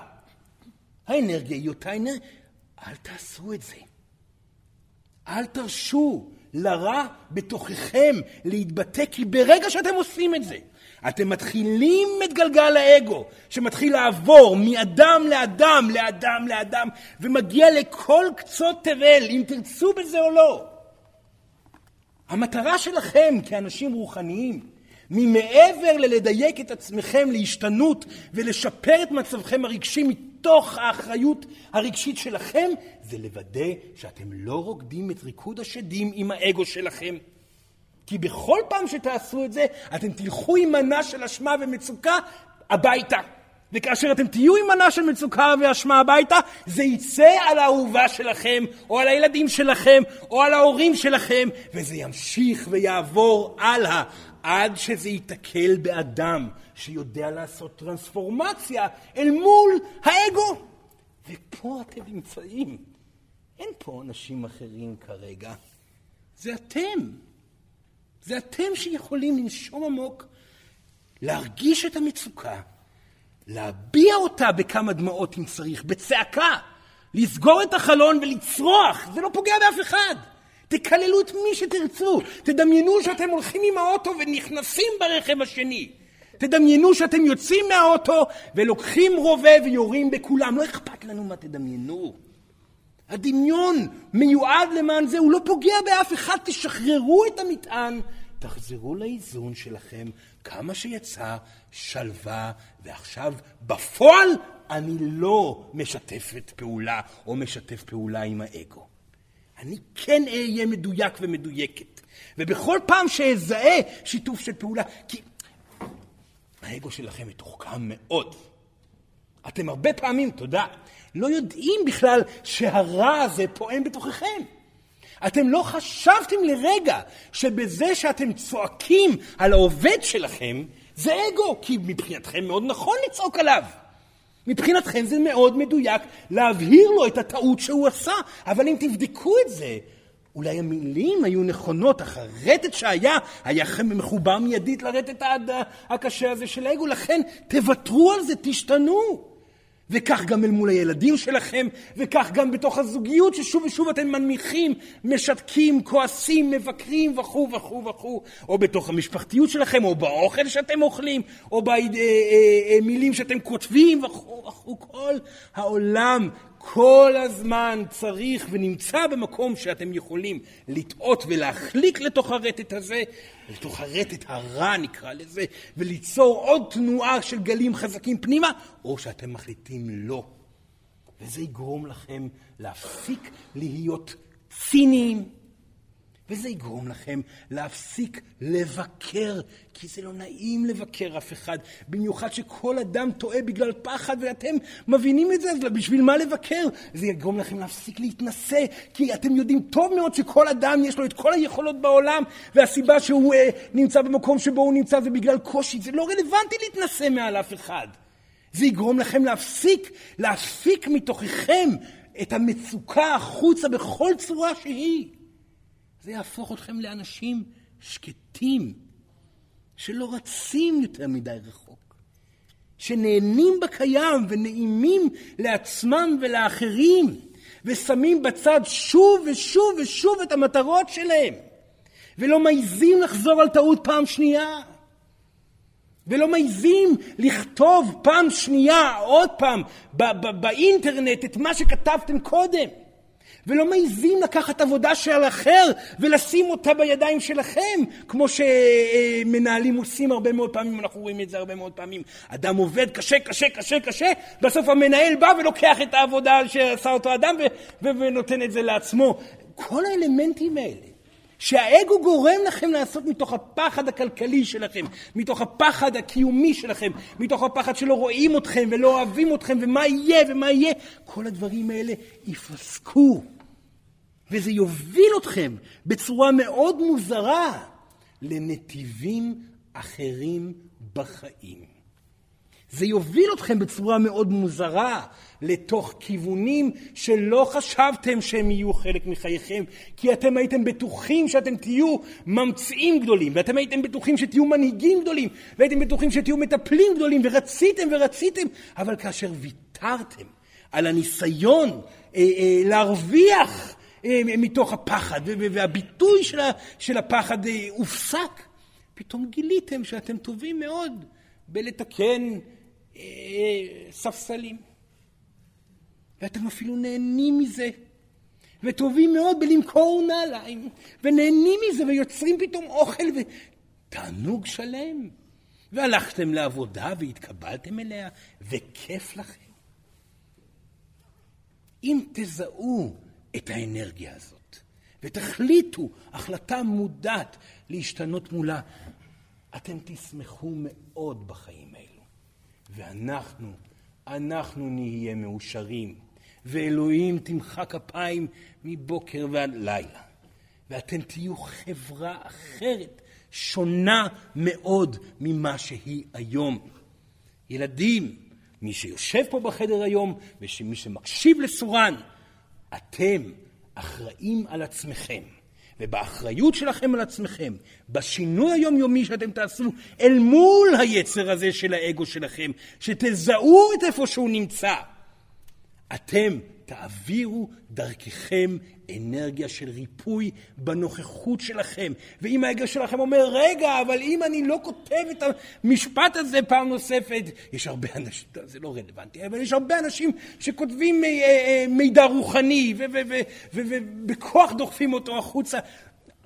האנרגיה היא אותה אנרגיה. אל תעשו את זה. אל תרשו לרע בתוככם להתבטא, כי ברגע שאתם עושים את זה, אתם מתחילים את גלגל האגו, שמתחיל לעבור מאדם לאדם, לאדם לאדם, ומגיע לכל קצות תבל, אם תרצו בזה או לא. המטרה שלכם כאנשים רוחניים, ממעבר ללדייק את עצמכם להשתנות ולשפר את מצבכם הרגשי מתוך האחריות הרגשית שלכם, זה לוודא שאתם לא רוקדים את ריקוד השדים עם האגו שלכם. כי בכל פעם שתעשו את זה, אתם תלכו עם מנה של אשמה ומצוקה הביתה. וכאשר אתם תהיו עם מנה של מצוקה ואשמה הביתה, זה יצא על האהובה שלכם, או על הילדים שלכם, או על ההורים שלכם, וזה ימשיך ויעבור הלאה, עד שזה ייתקל באדם שיודע לעשות טרנספורמציה אל מול האגו. ופה אתם נמצאים. אין פה אנשים אחרים כרגע. זה אתם. זה אתם שיכולים לנשום עמוק, להרגיש את המצוקה, להביע אותה בכמה דמעות אם צריך, בצעקה, לסגור את החלון ולצרוח, זה לא פוגע באף אחד. תקללו את מי שתרצו, תדמיינו שאתם הולכים עם האוטו ונכנסים ברכב השני. תדמיינו שאתם יוצאים מהאוטו ולוקחים רובה ויורים בכולם, לא אכפת לנו מה תדמיינו. הדמיון מיועד למען זה, הוא לא פוגע באף אחד, תשחררו את המטען, תחזרו לאיזון שלכם, כמה שיצא, שלווה, ועכשיו בפועל אני לא משתפת פעולה או משתף פעולה עם האגו. אני כן אהיה מדויק ומדויקת. ובכל פעם שאזהה שיתוף של פעולה, כי האגו שלכם מתוחכם מאוד. אתם הרבה פעמים, תודה, לא יודעים בכלל שהרע הזה פועם בתוככם. אתם לא חשבתם לרגע שבזה שאתם צועקים על העובד שלכם, זה אגו, כי מבחינתכם מאוד נכון לצעוק עליו. מבחינתכם זה מאוד מדויק להבהיר לו את הטעות שהוא עשה, אבל אם תבדקו את זה, אולי המילים היו נכונות, אך הרטט שהיה, היה מחובר מיידית לרטט הקשה הזה של האגו, לכן תוותרו על זה, תשתנו. וכך גם אל מול הילדים שלכם, וכך גם בתוך הזוגיות ששוב ושוב אתם מנמיכים, משתקים, כועסים, מבקרים וכו' וכו' וכו', או בתוך המשפחתיות שלכם, או באוכל שאתם אוכלים, או במילים שאתם כותבים וכו' וכו', כל העולם כל הזמן צריך ונמצא במקום שאתם יכולים לטעות ולהחליק לתוך הרטט הזה, לתוך הרטט הרע נקרא לזה, וליצור עוד תנועה של גלים חזקים פנימה, או שאתם מחליטים לא. וזה יגרום לכם להפסיק להיות ציניים, וזה יגרום לכם להפסיק לבקר, כי זה לא נעים לבקר אף אחד, במיוחד שכל אדם טועה בגלל פחד ואתם מבינים את זה, אז בשביל מה לבקר? זה יגרום לכם להפסיק להתנשא, כי אתם יודעים טוב מאוד שכל אדם יש לו את כל היכולות בעולם, והסיבה שהוא אה, נמצא במקום שבו הוא נמצא זה בגלל קושי, זה לא רלוונטי להתנשא מעל אף אחד. זה יגרום לכם להפסיק, להפיק מתוככם את המצוקה החוצה בכל צורה שהיא. זה יהפוך אתכם לאנשים שקטים, שלא רצים יותר מדי רחוק, שנהנים בקיים ונעימים לעצמם ולאחרים, ושמים בצד שוב ושוב ושוב את המטרות שלהם, ולא מעיזים לחזור על טעות פעם שנייה. ולא מעיזים לכתוב פעם שנייה, עוד פעם, באינטרנט את מה שכתבתם קודם. ולא מעיזים לקחת עבודה של אחר ולשים אותה בידיים שלכם, כמו שמנהלים עושים הרבה מאוד פעמים, אנחנו רואים את זה הרבה מאוד פעמים. אדם עובד קשה, קשה, קשה, קשה, בסוף המנהל בא ולוקח את העבודה שעשה אותו אדם ונותן את זה לעצמו. כל האלמנטים האלה. שהאגו גורם לכם לעשות מתוך הפחד הכלכלי שלכם, מתוך הפחד הקיומי שלכם, מתוך הפחד שלא רואים אתכם ולא אוהבים אתכם ומה יהיה ומה יהיה, כל הדברים האלה יפסקו. וזה יוביל אתכם בצורה מאוד מוזרה לנתיבים אחרים בחיים. זה יוביל אתכם בצורה מאוד מוזרה לתוך כיוונים שלא חשבתם שהם יהיו חלק מחייכם, כי אתם הייתם בטוחים שאתם תהיו ממציאים גדולים, ואתם הייתם בטוחים שתהיו מנהיגים גדולים, והייתם בטוחים שתהיו מטפלים גדולים, ורציתם ורציתם, אבל כאשר ויתרתם על הניסיון אה, אה, להרוויח מתוך הפחד, והביטוי של הפחד אה, הופסק, פתאום גיליתם שאתם טובים מאוד בלתקן אה, ספסלים. ואתם אפילו נהנים מזה, וטובים מאוד בלמכור נעליים, ונהנים מזה, ויוצרים פתאום אוכל ותענוג שלם. והלכתם לעבודה והתקבלתם אליה, וכיף לכם. אם תזהו את האנרגיה הזאת, ותחליטו החלטה מודעת להשתנות מולה, אתם תשמחו מאוד בחיים האלה. ואנחנו, אנחנו נהיה מאושרים, ואלוהים תמחא כפיים מבוקר ועד לילה. ואתם תהיו חברה אחרת, שונה מאוד ממה שהיא היום. ילדים, מי שיושב פה בחדר היום, ומי שמקשיב לסורן, אתם אחראים על עצמכם. ובאחריות שלכם על עצמכם, בשינוי היומיומי שאתם תעשו אל מול היצר הזה של האגו שלכם, שתזהו את איפה שהוא נמצא, אתם תעבירו דרככם אנרגיה של ריפוי בנוכחות שלכם. ואם האגו שלכם אומר, רגע, אבל אם אני לא כותב את המשפט הזה פעם נוספת, יש הרבה אנשים, זה לא רלוונטי, אבל יש הרבה אנשים שכותבים אה, אה, מידע רוחני ובכוח דוחפים אותו החוצה.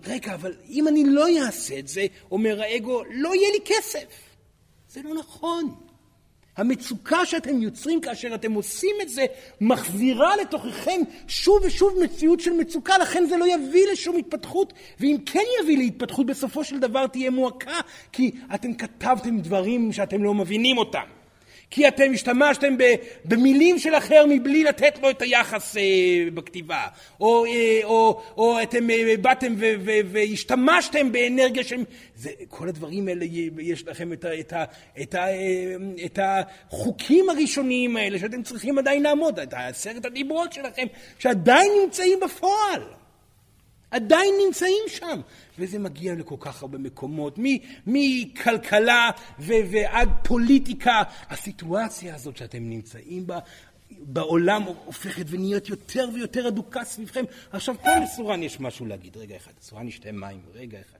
רגע, אבל אם אני לא אעשה את זה, אומר האגו, לא יהיה לי כסף. זה לא נכון. המצוקה שאתם יוצרים כאשר אתם עושים את זה, מחזירה לתוככם שוב ושוב מציאות של מצוקה, לכן זה לא יביא לשום התפתחות, ואם כן יביא להתפתחות, בסופו של דבר תהיה מועקה, כי אתם כתבתם דברים שאתם לא מבינים אותם. כי אתם השתמשתם במילים של אחר מבלי לתת לו את היחס אה, בכתיבה, או, אה, או, או אתם אה, באתם והשתמשתם באנרגיה של... זה, כל הדברים האלה, יש לכם את, ה, את, ה, את, ה, את החוקים הראשוניים האלה שאתם צריכים עדיין לעמוד, את עשרת הדיברות שלכם, שעדיין נמצאים בפועל. עדיין נמצאים שם. וזה מגיע לכל כך הרבה מקומות, מכלכלה ועד פוליטיקה. הסיטואציה הזאת שאתם נמצאים בה, בעולם הופכת ונהיות יותר ויותר אדוקה סביבכם. עכשיו, פה לסורן יש משהו להגיד. רגע אחד, סורן ישתה מים, רגע אחד.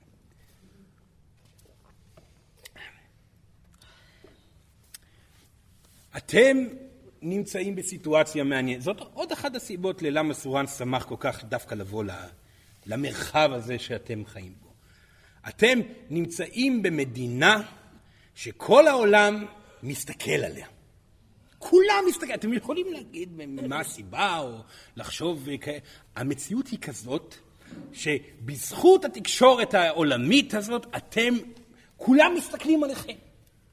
אתם נמצאים בסיטואציה מעניינת. זאת עוד אחת הסיבות ללמה סורן שמח כל כך דווקא לבוא למרחב הזה שאתם חיים בו. אתם נמצאים במדינה שכל העולם מסתכל עליה. כולם מסתכלים, אתם יכולים להגיד מה הסיבה או לחשוב, המציאות היא כזאת שבזכות התקשורת העולמית הזאת אתם, כולם מסתכלים עליכם.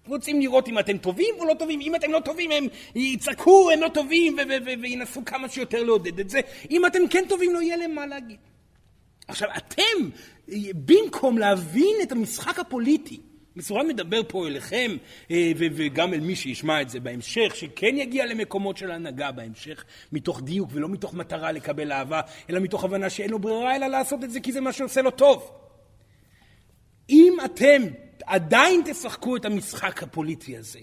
רוצים לראות אם אתם טובים או לא טובים. אם אתם לא טובים, הם יצעקו, הם לא טובים, וינסו כמה שיותר לעודד את זה. אם אתם כן טובים, לא יהיה להם מה להגיד. עכשיו, אתם, במקום להבין את המשחק הפוליטי, מסורן מדבר פה אליכם, אה, וגם אל מי שישמע את זה בהמשך, שכן יגיע למקומות של הנהגה בהמשך, מתוך דיוק ולא מתוך מטרה לקבל אהבה, אלא מתוך הבנה שאין לו ברירה אלא לעשות את זה כי זה מה שעושה לו טוב. אם אתם עדיין תשחקו את המשחק הפוליטי הזה,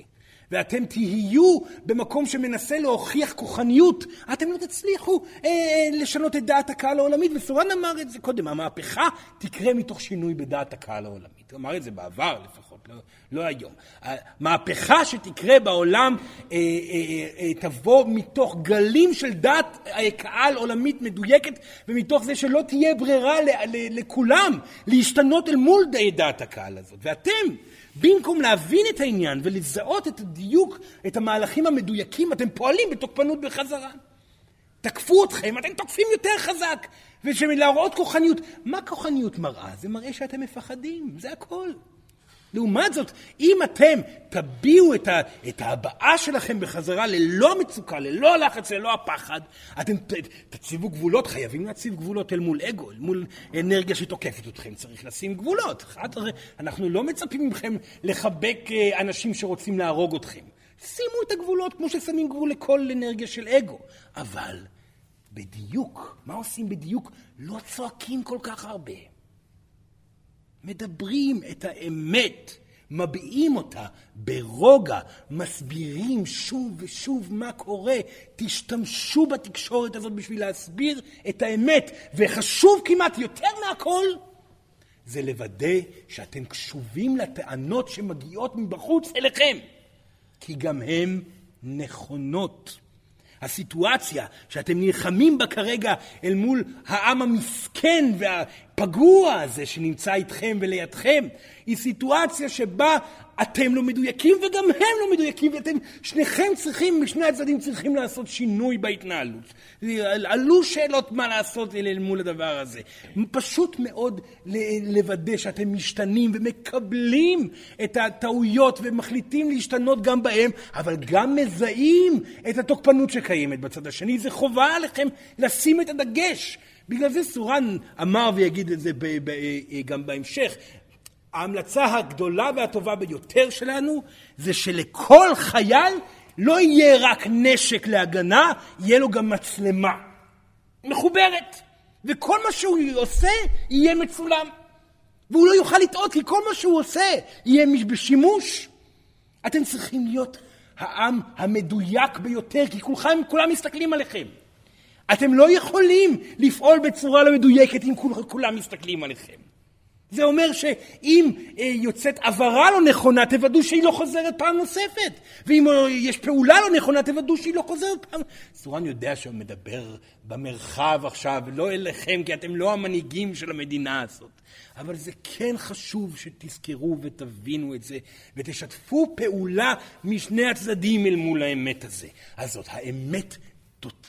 ואתם תהיו במקום שמנסה להוכיח כוחניות, אתם לא תצליחו אה, אה, לשנות את דעת הקהל העולמית. וסורן אמר את זה קודם, המהפכה תקרה מתוך שינוי בדעת הקהל העולמית. הוא אמר את זה בעבר לפחות, לא, לא היום. המהפכה שתקרה בעולם אה, אה, אה, תבוא מתוך גלים של דעת אה, קהל עולמית מדויקת, ומתוך זה שלא תהיה ברירה ל, ל, לכולם להשתנות אל מול דעת הקהל הזאת. ואתם, במקום להבין את העניין ולזהות את הדיוק, את המהלכים המדויקים, אתם פועלים בתוקפנות בחזרה. תקפו אתכם, אתם תוקפים יותר חזק. ולהראות כוחניות. מה כוחניות מראה? זה מראה שאתם מפחדים, זה הכל. לעומת זאת, אם אתם תביעו את, ה, את ההבעה שלכם בחזרה ללא מצוקה, ללא לחץ, ללא הפחד, אתם ת, תציבו גבולות, חייבים להציב גבולות אל מול אגו, אל מול אנרגיה שתוקפת אתכם, צריך לשים גבולות. אנחנו לא מצפים מכם לחבק אה, אנשים שרוצים להרוג אתכם. שימו את הגבולות כמו ששמים גבול לכל אנרגיה של אגו. אבל בדיוק, מה עושים בדיוק? לא צועקים כל כך הרבה. מדברים את האמת, מביעים אותה ברוגע, מסבירים שוב ושוב מה קורה. תשתמשו בתקשורת הזאת בשביל להסביר את האמת, וחשוב כמעט יותר מהכל, זה לוודא שאתם קשובים לטענות שמגיעות מבחוץ אליכם, כי גם הן נכונות. הסיטואציה שאתם נלחמים בה כרגע אל מול העם המסכן והפגוע הזה שנמצא איתכם ולידכם, היא סיטואציה שבה אתם לא מדויקים וגם הם לא מדויקים, ואתם שניכם צריכים, משני הצדדים צריכים לעשות שינוי בהתנהלות. עלו שאלות מה לעשות אל מול הדבר הזה. פשוט מאוד לוודא שאתם משתנים ומקבלים את הטעויות ומחליטים להשתנות גם בהם, אבל גם מזהים את התוקפנות שקיימת בצד השני. זה חובה עליכם לשים את הדגש. בגלל זה סורן אמר ויגיד את זה גם בהמשך, ההמלצה הגדולה והטובה ביותר שלנו זה שלכל חייל לא יהיה רק נשק להגנה, יהיה לו גם מצלמה מחוברת. וכל מה שהוא עושה יהיה מצולם. והוא לא יוכל לטעות כי כל מה שהוא עושה יהיה בשימוש. אתם צריכים להיות העם המדויק ביותר, כי כולכם, כולם מסתכלים עליכם. אתם לא יכולים לפעול בצורה לא מדויקת אם כולם מסתכלים עליכם. זה אומר שאם אה, יוצאת הבהרה לא נכונה, תוודאו שהיא לא חוזרת פעם נוספת. ואם אה, יש פעולה לא נכונה, תוודאו שהיא לא חוזרת פעם. סורן יודע שהוא מדבר במרחב עכשיו, לא אליכם, כי אתם לא המנהיגים של המדינה הזאת. אבל זה כן חשוב שתזכרו ותבינו את זה, ותשתפו פעולה משני הצדדים אל מול האמת הזה. הזאת, האמת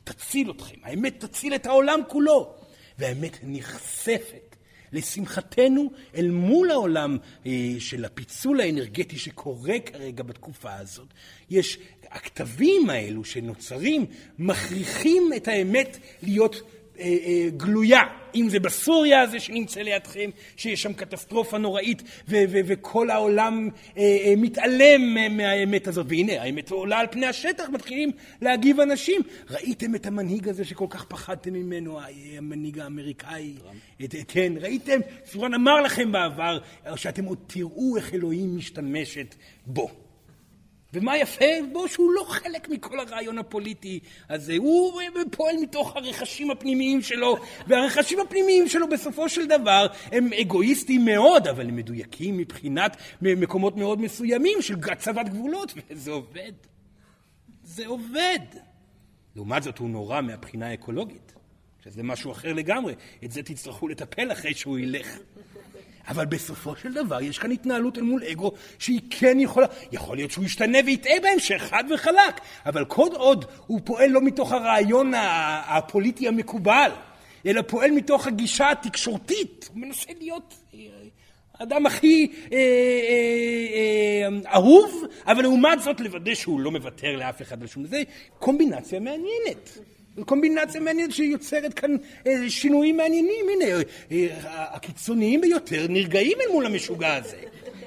תציל אתכם, האמת תציל את העולם כולו, והאמת נחשפת. לשמחתנו, אל מול העולם אה, של הפיצול האנרגטי שקורה כרגע בתקופה הזאת, יש הכתבים האלו שנוצרים, מכריחים את האמת להיות גלויה, אם זה בסוריה הזה שנמצא לידכם, שיש שם קטסטרופה נוראית ו- ו- וכל העולם אה, מתעלם מהאמת הזאת. והנה, האמת עולה על פני השטח, מתחילים להגיב אנשים. ראיתם את המנהיג הזה שכל כך פחדתם ממנו, המנהיג האמריקאי? את, כן, ראיתם? סורן אמר לכם בעבר שאתם עוד תראו איך אלוהים משתמשת בו. ומה יפה בו? שהוא לא חלק מכל הרעיון הפוליטי הזה, הוא פועל מתוך הרכשים הפנימיים שלו, והרכשים הפנימיים שלו בסופו של דבר הם אגואיסטיים מאוד, אבל הם מדויקים מבחינת מקומות מאוד מסוימים של הצבת גבולות, וזה עובד. זה עובד. לעומת זאת הוא נורא מהבחינה האקולוגית, שזה משהו אחר לגמרי. את זה תצטרכו לטפל אחרי שהוא ילך. אבל בסופו של דבר יש כאן התנהלות אל מול אגו שהיא כן יכולה, יכול להיות שהוא ישתנה ויטעה בהמשך, חד וחלק, אבל כל עוד הוא פועל לא מתוך הרעיון הפוליטי המקובל, אלא פועל מתוך הגישה התקשורתית, הוא מנסה להיות אה, האדם הכי אה, אה, אה, אהוב, אבל לעומת זאת לוודא שהוא לא מוותר לאף אחד ושום זה, קומבינציה מעניינת. קומבינציה מעניינת שיוצרת כאן אה, שינויים מעניינים. הנה, אה, הקיצוניים ביותר נרגעים אל מול המשוגע הזה.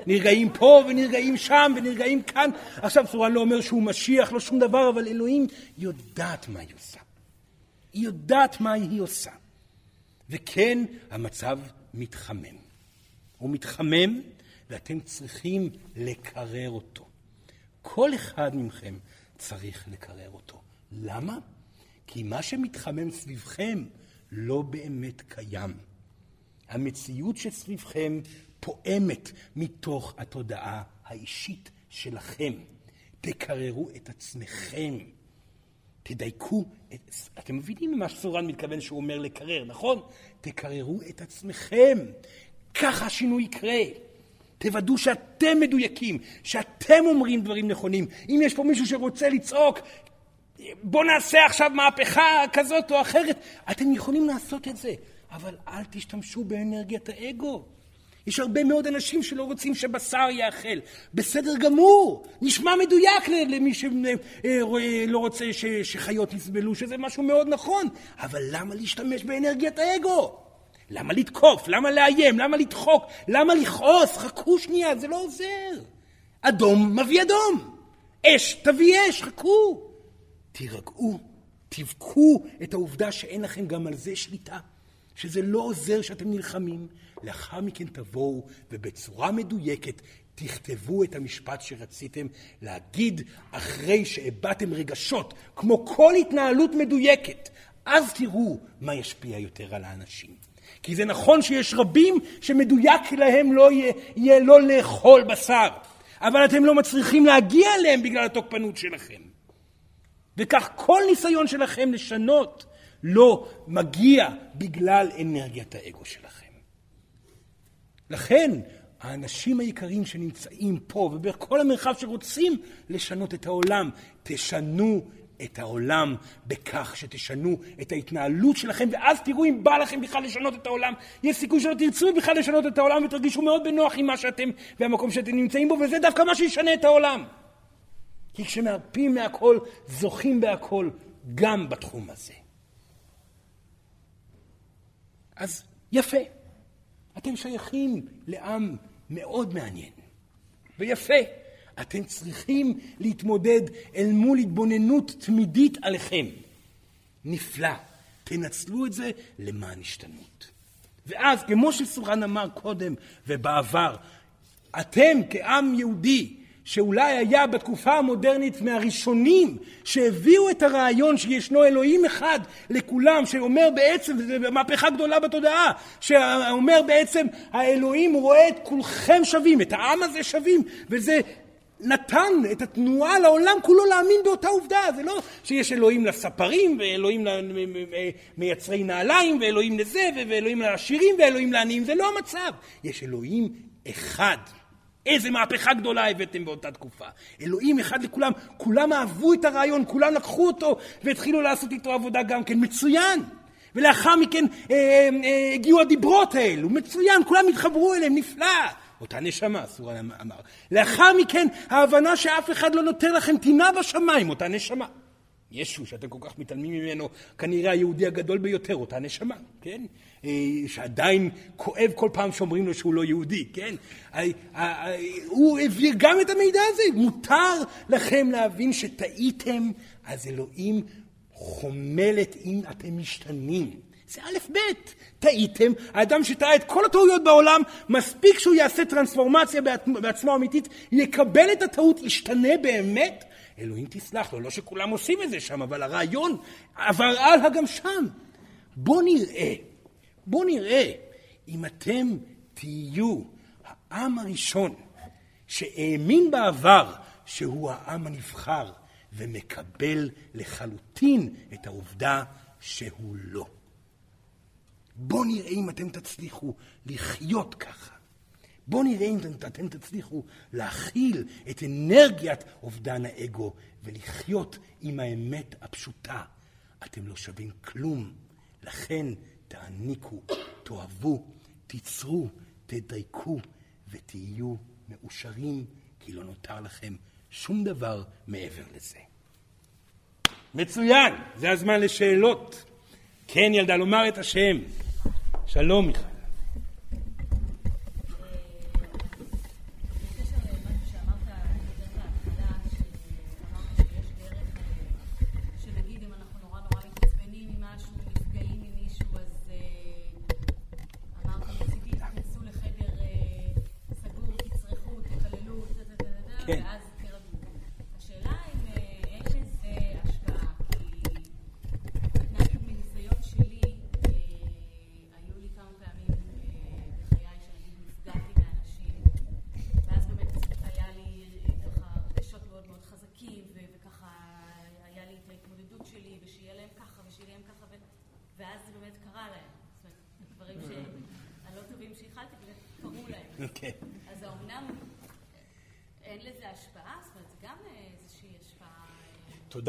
נרגעים פה ונרגעים שם ונרגעים כאן. עכשיו צורן לא אומר שהוא משיח, לא שום דבר, אבל אלוהים יודעת מה היא עושה. היא יודעת מה היא עושה. וכן, המצב מתחמם. הוא מתחמם, ואתם צריכים לקרר אותו. כל אחד מכם צריך לקרר אותו. למה? כי מה שמתחמם סביבכם לא באמת קיים. המציאות שסביבכם פועמת מתוך התודעה האישית שלכם. תקררו את עצמכם. תדייקו, את, אתם מבינים מה סורן מתכוון שהוא אומר לקרר, נכון? תקררו את עצמכם. ככה השינוי יקרה. תוודאו שאתם מדויקים, שאתם אומרים דברים נכונים. אם יש פה מישהו שרוצה לצעוק, בוא נעשה עכשיו מהפכה כזאת או אחרת, אתם יכולים לעשות את זה, אבל אל תשתמשו באנרגיית האגו. יש הרבה מאוד אנשים שלא רוצים שבשר יאכל. בסדר גמור, נשמע מדויק למי שלא אה, רוצה שחיות יסבלו, שזה משהו מאוד נכון, אבל למה להשתמש באנרגיית האגו? למה לתקוף? למה לאיים? למה לדחוק? למה לכעוס? חכו שנייה, זה לא עוזר. אדום מביא אדום. אש תביא אש, חכו. תירגעו, תבכו את העובדה שאין לכם גם על זה שליטה. שזה לא עוזר שאתם נלחמים. לאחר מכן תבואו ובצורה מדויקת תכתבו את המשפט שרציתם להגיד אחרי שהבעתם רגשות, כמו כל התנהלות מדויקת. אז תראו מה ישפיע יותר על האנשים. כי זה נכון שיש רבים שמדויק להם לא יהיה, יהיה לא לאכול בשר, אבל אתם לא מצליחים להגיע אליהם בגלל התוקפנות שלכם. וכך כל ניסיון שלכם לשנות לא מגיע בגלל אנרגיית האגו שלכם. לכן, האנשים היקרים שנמצאים פה ובכל המרחב שרוצים לשנות את העולם, תשנו את העולם בכך שתשנו את ההתנהלות שלכם, ואז תראו אם בא לכם בכלל לשנות את העולם. יש סיכוי שלא תרצו בכלל לשנות את העולם ותרגישו מאוד בנוח עם מה שאתם והמקום שאתם נמצאים בו, וזה דווקא מה שישנה את העולם. כי כשמרפים מהכל, זוכים בהכל, גם בתחום הזה. אז יפה, אתם שייכים לעם מאוד מעניין, ויפה. אתם צריכים להתמודד אל מול התבוננות תמידית עליכם. נפלא. תנצלו את זה למען השתנות. ואז, כמו שסורן אמר קודם ובעבר, אתם כעם יהודי, שאולי היה בתקופה המודרנית מהראשונים שהביאו את הרעיון שישנו אלוהים אחד לכולם, שאומר בעצם, זו מהפכה גדולה בתודעה, שאומר בעצם האלוהים רואה את כולכם שווים, את העם הזה שווים, וזה נתן את התנועה לעולם כולו להאמין באותה עובדה. זה לא שיש אלוהים לספרים, ואלוהים למייצרי נעליים, ואלוהים לזה, ואלוהים לעשירים, ואלוהים לעניים. זה לא המצב. יש אלוהים אחד. איזה מהפכה גדולה הבאתם באותה תקופה. אלוהים אחד לכולם, כולם אהבו את הרעיון, כולם לקחו אותו והתחילו לעשות איתו עבודה גם כן. מצוין. ולאחר מכן אה, אה, הגיעו הדיברות האלו, מצוין, כולם התחברו אליהם, נפלא. אותה נשמה, אסור אמר. לאחר מכן, ההבנה שאף אחד לא נותן לכם טינה בשמיים, אותה נשמה. ישו, שאתם כל כך מתעלמים ממנו, כנראה היהודי הגדול ביותר, אותה נשמה, כן? אה, שעדיין כואב כל פעם שאומרים לו שהוא לא יהודי, כן? אה, אה, הוא העביר גם את המידע הזה. מותר לכם להבין שטעיתם, אז אלוהים חומלת אם אתם משתנים. זה א' ב', טעיתם, האדם שטעה את כל הטעויות בעולם, מספיק שהוא יעשה טרנספורמציה בעצמו אמיתית, יקבל את הטעות, ישתנה באמת, אלוהים תסלח לו, לא שכולם עושים את זה שם, אבל הרעיון עבר הלאה גם שם. בואו נראה, בואו נראה אם אתם תהיו העם הראשון שהאמין בעבר שהוא העם הנבחר, ומקבל לחלוטין את העובדה שהוא לא. בואו נראה אם אתם תצליחו לחיות ככה. בואו נראה אם אתם תצליחו להכיל את אנרגיית אובדן האגו ולחיות עם האמת הפשוטה. אתם לא שווים כלום, לכן תעניקו, תאהבו, תיצרו, תדייקו ותהיו מאושרים, כי לא נותר לכם שום דבר מעבר לזה. מצוין, זה הזמן לשאלות. כן, ילדה, לומר את השם. שלום, מיכל.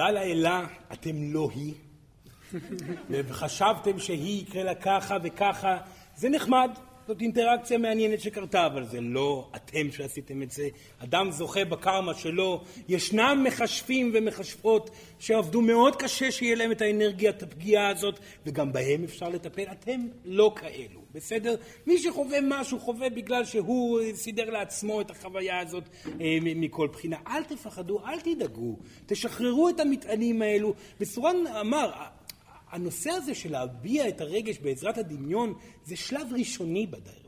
תודה לאלה, אתם לא היא, וחשבתם שהיא יקרה לה ככה וככה, זה נחמד, זאת אינטראקציה מעניינת שקרתה, אבל זה לא אתם שעשיתם את זה. אדם זוכה בקרמה שלו. ישנם מכשפים ומכשפות שעבדו מאוד קשה שיהיה להם את האנרגיית הפגיעה הזאת, וגם בהם אפשר לטפל. אתם לא כאלו, בסדר? מי שחווה משהו חווה בגלל שהוא סידר לעצמו את החוויה הזאת אה, מכל בחינה. אל תפחדו, אל תדאגו, תשחררו את המטענים האלו. וסורן אמר, הנושא הזה של להביע את הרגש בעזרת הדמיון זה שלב ראשוני בדרך.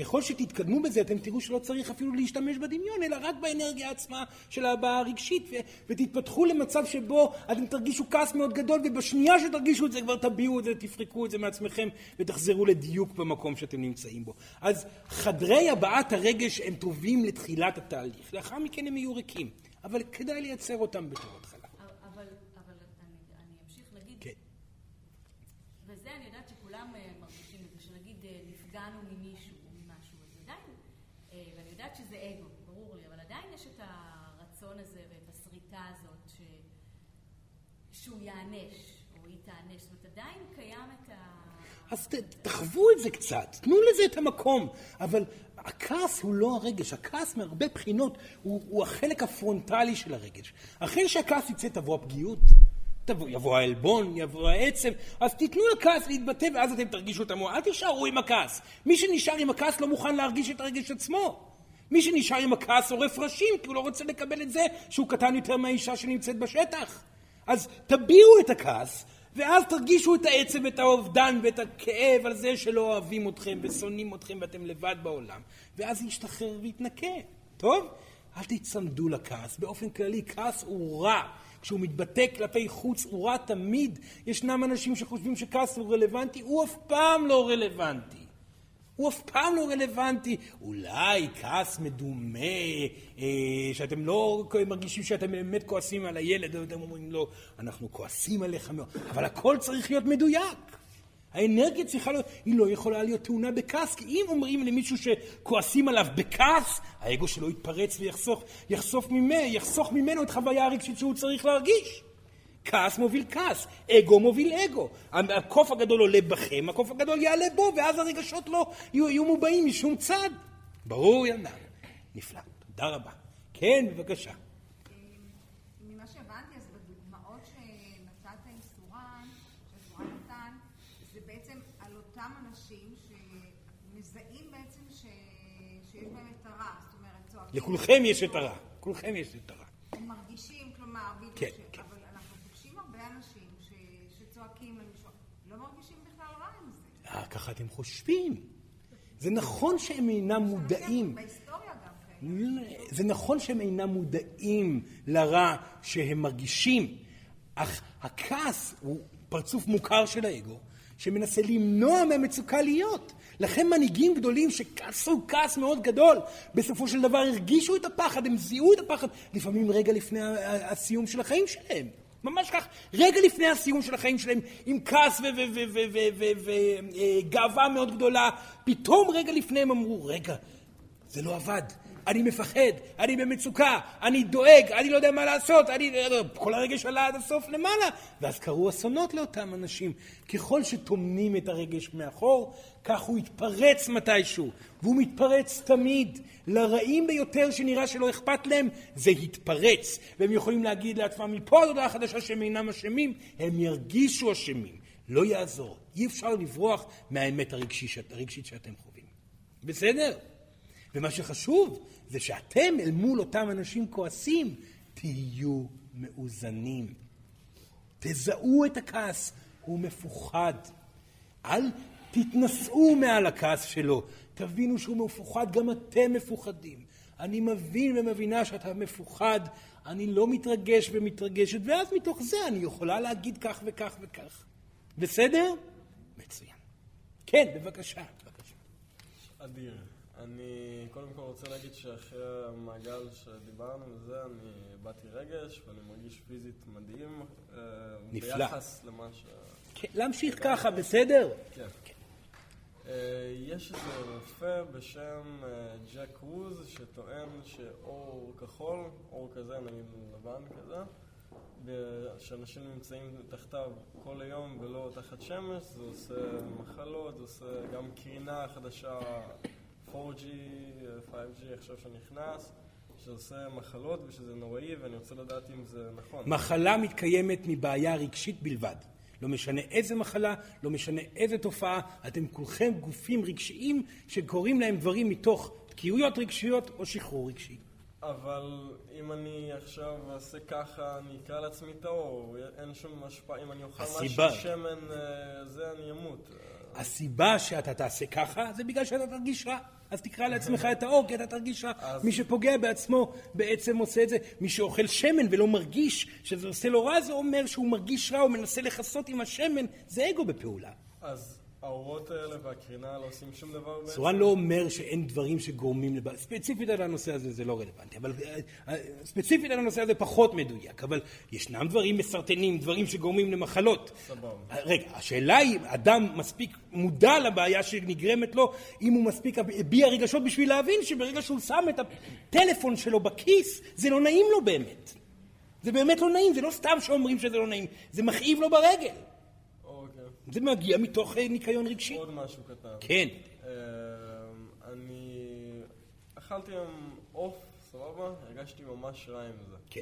ככל שתתקדמו בזה אתם תראו שלא צריך אפילו להשתמש בדמיון אלא רק באנרגיה עצמה של ההבעה הרגשית ו- ותתפתחו למצב שבו אתם תרגישו כעס מאוד גדול ובשנייה שתרגישו את זה כבר תביעו את זה, תפרקו את זה מעצמכם ותחזרו לדיוק במקום שאתם נמצאים בו. אז חדרי הבעת הרגש הם טובים לתחילת התהליך, לאחר מכן הם יהיו ריקים, אבל כדאי לייצר אותם בתור התחלה. אז תחוו את זה קצת, תנו לזה את המקום. אבל הכעס הוא לא הרגש, הכעס מהרבה בחינות הוא, הוא החלק הפרונטלי של הרגש. אחרי שהכעס יצא תבוא הפגיעות, תבוא, יבוא העלבון, יבוא העצב, אז תיתנו לכעס להתבטא ואז אתם תרגישו את הכוח. אל תישארו עם הכעס. מי שנשאר עם הכעס לא מוכן להרגיש את הרגש עצמו. מי שנשאר עם הכעס עורף ראשים כי הוא לא רוצה לקבל את זה שהוא קטן יותר מהאישה שנמצאת בשטח. אז תביעו את הכעס, ואז תרגישו את העצב ואת האובדן ואת הכאב על זה שלא אוהבים אתכם ושונאים אתכם ואתם לבד בעולם. ואז ישתחרר ויתנקה. טוב? אל תצמדו לכעס. באופן כללי, כעס הוא רע. כשהוא מתבטא כלפי חוץ הוא רע תמיד. ישנם אנשים שחושבים שכעס הוא רלוונטי, הוא אף פעם לא רלוונטי. הוא אף פעם לא רלוונטי. אולי כעס מדומה, אה, שאתם לא מרגישים שאתם באמת כועסים על הילד, ואתם אומרים לו, אנחנו כועסים עליך מאוד, אבל הכל צריך להיות מדויק. האנרגיה צריכה להיות, היא לא יכולה להיות טעונה בכעס, כי אם אומרים למישהו שכועסים עליו בכעס, האגו שלו יתפרץ ויחסוך יחסוך ממנו, יחסוך ממנו את חוויה הרגשית שהוא צריך להרגיש. כעס מוביל כעס, אגו מוביל אגו. הקוף הגדול עולה בכם, הקוף הגדול יעלה בו, ואז הרגשות לא יהיו, יהיו מובעים משום צד. ברור, ילדה. נפלא. תודה רבה. כן, בבקשה. ממה שהבנתי, אז בדוגמאות שנתת עם סורן, שסורן נתן, זה בעצם על אותם אנשים שמזהים בעצם שיש בהם את הרע. זאת אומרת, צועקים... לכולכם יש את הרע. כולכם יש את הרע. הם מרגישים, כלומר, בדיוק. כן, כן. אה, ככה אתם חושבים. זה נכון שהם אינם מודעים. זה נכון שהם אינם מודעים לרע שהם מרגישים, אך הכעס הוא פרצוף מוכר של האגו, שמנסה למנוע מהמצוקה להיות. לכן מנהיגים גדולים שכעסו כעס מאוד גדול, בסופו של דבר הרגישו את הפחד, הם זיהו את הפחד, לפעמים רגע לפני הסיום של החיים שלהם. ממש כך, רגע לפני הסיום של החיים שלהם, עם כעס וגאווה מאוד גדולה, פתאום רגע לפני הם אמרו, רגע, זה לא עבד. אני מפחד, אני במצוקה, אני דואג, אני לא יודע מה לעשות, אני... כל הרגש עלה עד הסוף למעלה. ואז קרו אסונות לאותם אנשים. ככל שטומנים את הרגש מאחור, כך הוא יתפרץ מתישהו. והוא מתפרץ תמיד. לרעים ביותר שנראה שלא אכפת להם, זה יתפרץ. והם יכולים להגיד לעצמם, מפה עד הודעה חדשה שהם אינם אשמים, הם ירגישו אשמים. לא יעזור. אי אפשר לברוח מהאמת הרגשית שאתם חווים. בסדר? ומה שחשוב זה שאתם אל מול אותם אנשים כועסים, תהיו מאוזנים. תזהו את הכעס, הוא מפוחד. אל תתנשאו מעל הכעס שלו, תבינו שהוא מפוחד, גם אתם מפוחדים. אני מבין ומבינה שאתה מפוחד, אני לא מתרגש ומתרגשת, ואז מתוך זה אני יכולה להגיד כך וכך וכך. בסדר? מצוין. כן, בבקשה. בבקשה. אדיר. אני קודם כל רוצה להגיד שאחרי המעגל שדיברנו וזה, אני באתי רגש ואני מרגיש פיזית מדהים. אה, נפלא. ביחס למה ש... כן, להמשיך ככה, בסדר? כן. אה, יש איזה רופא בשם אה, ג'ק רוז שטוען שאור כחול, אור כזה, נגיד לבן כזה, שאנשים נמצאים תחתיו כל היום ולא תחת שמש, זה עושה מחלות, זה עושה גם קרינה חדשה 4G, 5G עכשיו שנכנס, שעושה מחלות ושזה נוראי ואני רוצה לדעת אם זה נכון. מחלה מתקיימת מבעיה רגשית בלבד. לא משנה איזה מחלה, לא משנה איזה תופעה, אתם כולכם גופים רגשיים שקוראים להם דברים מתוך תקיעויות רגשיות או שחרור רגשי. אבל אם אני עכשיו אעשה ככה, אני אקרא לעצמי טהור, אין שום השפעה, אם אני אוכל הסיבה... משהו שמן, אה, זה אני אמות. הסיבה שאתה תעשה ככה זה בגלל שאתה תרגיש רע. אז תקרא לעצמך את האור, כי אתה תרגיש רע. מי שפוגע בעצמו בעצם עושה את זה. מי שאוכל שמן ולא מרגיש שזה עושה לו רע, זה אומר שהוא מרגיש רע, הוא מנסה לכסות עם השמן, זה אגו בפעולה. אז האורות האלה והקרינה לא עושים שום דבר בעצם? סורן לא אומר שאין דברים שגורמים לבעיה. ספציפית על הנושא הזה זה לא רלוונטי, אבל אה, אה, ספציפית על הנושא הזה פחות מדויק, אבל ישנם דברים מסרטנים, דברים שגורמים למחלות. סבבה. רגע, השאלה היא, אדם מספיק מודע לבעיה שנגרמת לו, אם הוא מספיק הביע רגשות בשביל להבין שברגע שהוא שם את הטלפון שלו בכיס, זה לא נעים לו באמת. זה באמת לא נעים, זה לא סתם שאומרים שזה לא נעים, זה מכאיב לו ברגל. זה מגיע מתוך אה, ניקיון רגשי. עוד משהו קטן. כן. אה, אני אכלתי היום עוף, סבבה? הרגשתי ממש רע עם זה. כן.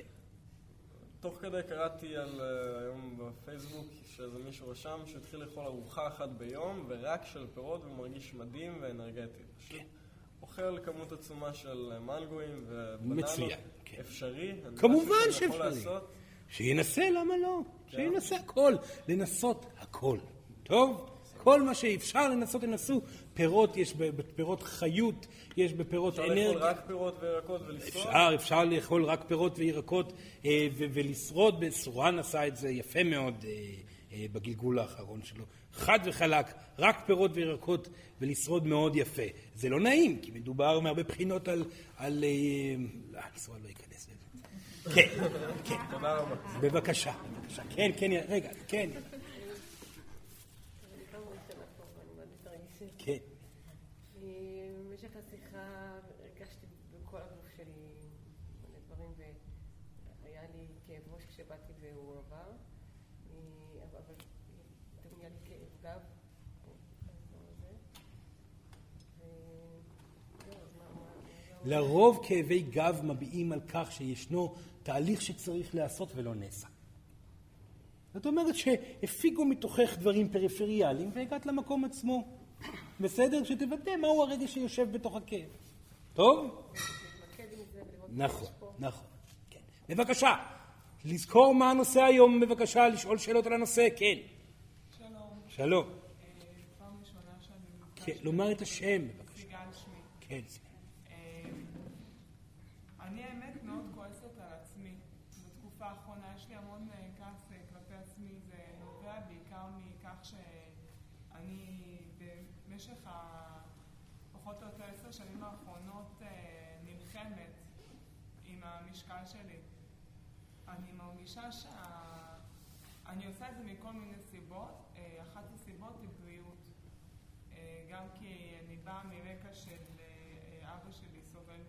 תוך כדי קראתי על אה, היום בפייסבוק שאיזה מישהו רשם שהוא התחיל לאכול ארוחה אחת ביום ורק של פירות ומרגיש מדהים ואנרגטי. כן. אוכל כמות עצומה של מנגויים ובננות. מצוין. כן. אפשרי. כמובן שאפשרי. שינסה, למה לא? כן. שינסה הכל. לנסות הכל. טוב? כל מה שאפשר לנסות, תנסו. פירות, יש בפירות חיות, יש בפירות אנרגיה. אפשר לאכול רק פירות וירקות ולשרוד? אפשר, אפשר לאכול רק פירות וירקות אה, ולשרוד. סורן עשה את זה יפה מאוד אה, אה, בגלגול האחרון שלו. חד וחלק, רק פירות וירקות ולשרוד מאוד יפה. זה לא נעים, כי מדובר מהרבה בחינות על... על לא, סורן לא ייכנס לזה. כן, כן. תודה רבה. בבקשה, בבקשה. כן, כן, רגע, כן. לרוב כאבי גב מביעים על כך שישנו תהליך שצריך להיעשות ולא נעשה. זאת אומרת שהפיגו מתוכך דברים פריפריאליים והגעת למקום עצמו. בסדר? שתוודא מהו הרגע שיושב בתוך הכאב. טוב? נכון, נכון. כן. בבקשה, לזכור מה הנושא היום, בבקשה, לשאול שאלות על הנושא, כן. שלום. שלום. אה, פעם ראשונה שאני... כן, לומר את השם, בבקשה. סיגל שמי. כן, האחרונה יש לי המון אה, כעס אה, כלפי עצמי, זה בעיקר מכך במשך פחות או יותר עשר שנים האחרונות אה, נלחמת עם המשקל שלי. אני מרגישה שאני עושה את זה מכל מיני סיבות. אה, אחת הסיבות היא בריאות. אה, גם כי אני באה מרקע של אבא שלי סובל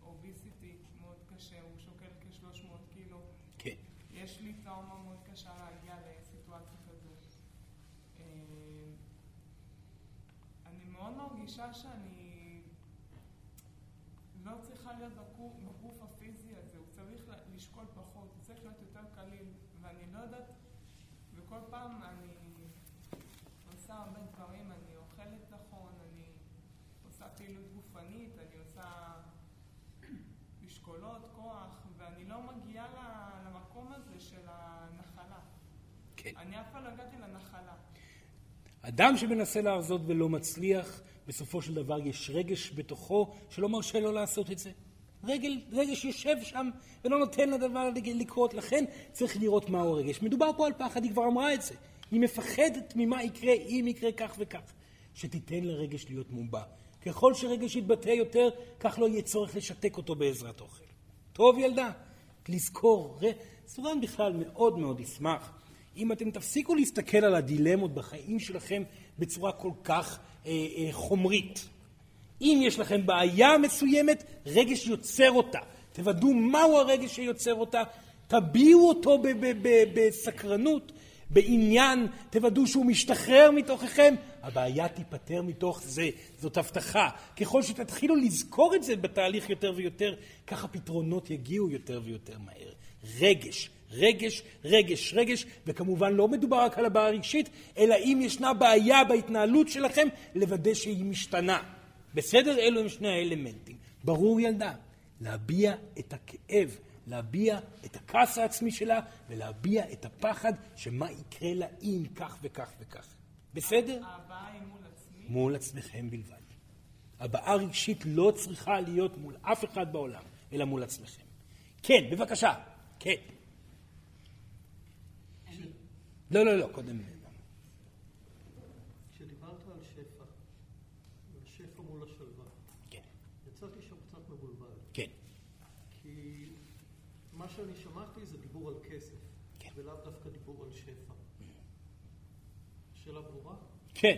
מאוביסיטי מאוד קשה, הוא שוקל כ-300 קילו. כן. יש לי טראומה מאוד קשה להגיע לסיטואציה כזו. אני מאוד מרגישה שאני לא צריכה להיות בגוף הזה, הוא צריך לשקול פחות, הוא צריך להיות יותר קליל, ואני לא יודעת, וכל פעם אני עושה הרבה דברים, אני אוכלת נכון, אני עושה פעילות גופנית, אני עושה משקולות, כוח, ואני לא מגיעה למקום הזה של הנחלה. כן. אני אף פעם לא הגעתי לנחלה. אדם שמנסה להרזות ולא מצליח, בסופו של דבר יש רגש בתוכו שלא מרשה לו לעשות את זה. רגל, רגש יושב שם ולא נותן לדבר לקרות, לכן צריך לראות מהו הרגש. מדובר פה על פחד, היא כבר אמרה את זה. היא מפחדת ממה יקרה אם יקרה כך וכך. שתיתן לרגש להיות מובע. ככל שרגש יתבטא יותר, כך לא יהיה צורך לשתק אותו בעזרת אוכל. טוב ילדה, לזכור, סורן בכלל מאוד מאוד ישמח אם אתם תפסיקו להסתכל על הדילמות בחיים שלכם בצורה כל כך אה, אה, חומרית. אם יש לכם בעיה מסוימת, רגש יוצר אותה. תוודאו מהו הרגש שיוצר אותה, תביעו אותו בסקרנות, בעניין, תוודאו שהוא משתחרר מתוככם, הבעיה תיפתר מתוך זה, זאת הבטחה. ככל שתתחילו לזכור את זה בתהליך יותר ויותר, ככה פתרונות יגיעו יותר ויותר מהר. רגש, רגש, רגש, רגש, וכמובן לא מדובר רק על הבעיה הרגשית, אלא אם ישנה בעיה בהתנהלות שלכם, לוודא שהיא משתנה. בסדר? אלו הם שני האלמנטים. ברור ילדה, להביע את הכאב, להביע את הכעס העצמי שלה, ולהביע את הפחד שמה יקרה לה אם כך וכך וכך. בסדר? הבעה היא מול עצמי? מול עצמכם בלבד. הבעה רגשית לא צריכה להיות מול אף אחד בעולם, אלא מול עצמכם. כן, בבקשה. כן. לא, לא, לא, קודם. כשדיברת על שפע, שפע מול השלווה, כן. יצאתי שם קצת מבולבל. כן. כי מה שאני שמעתי זה דיבור על כסף, כן. ולאו דווקא דיבור על שפע. שאלה ברורה? כן.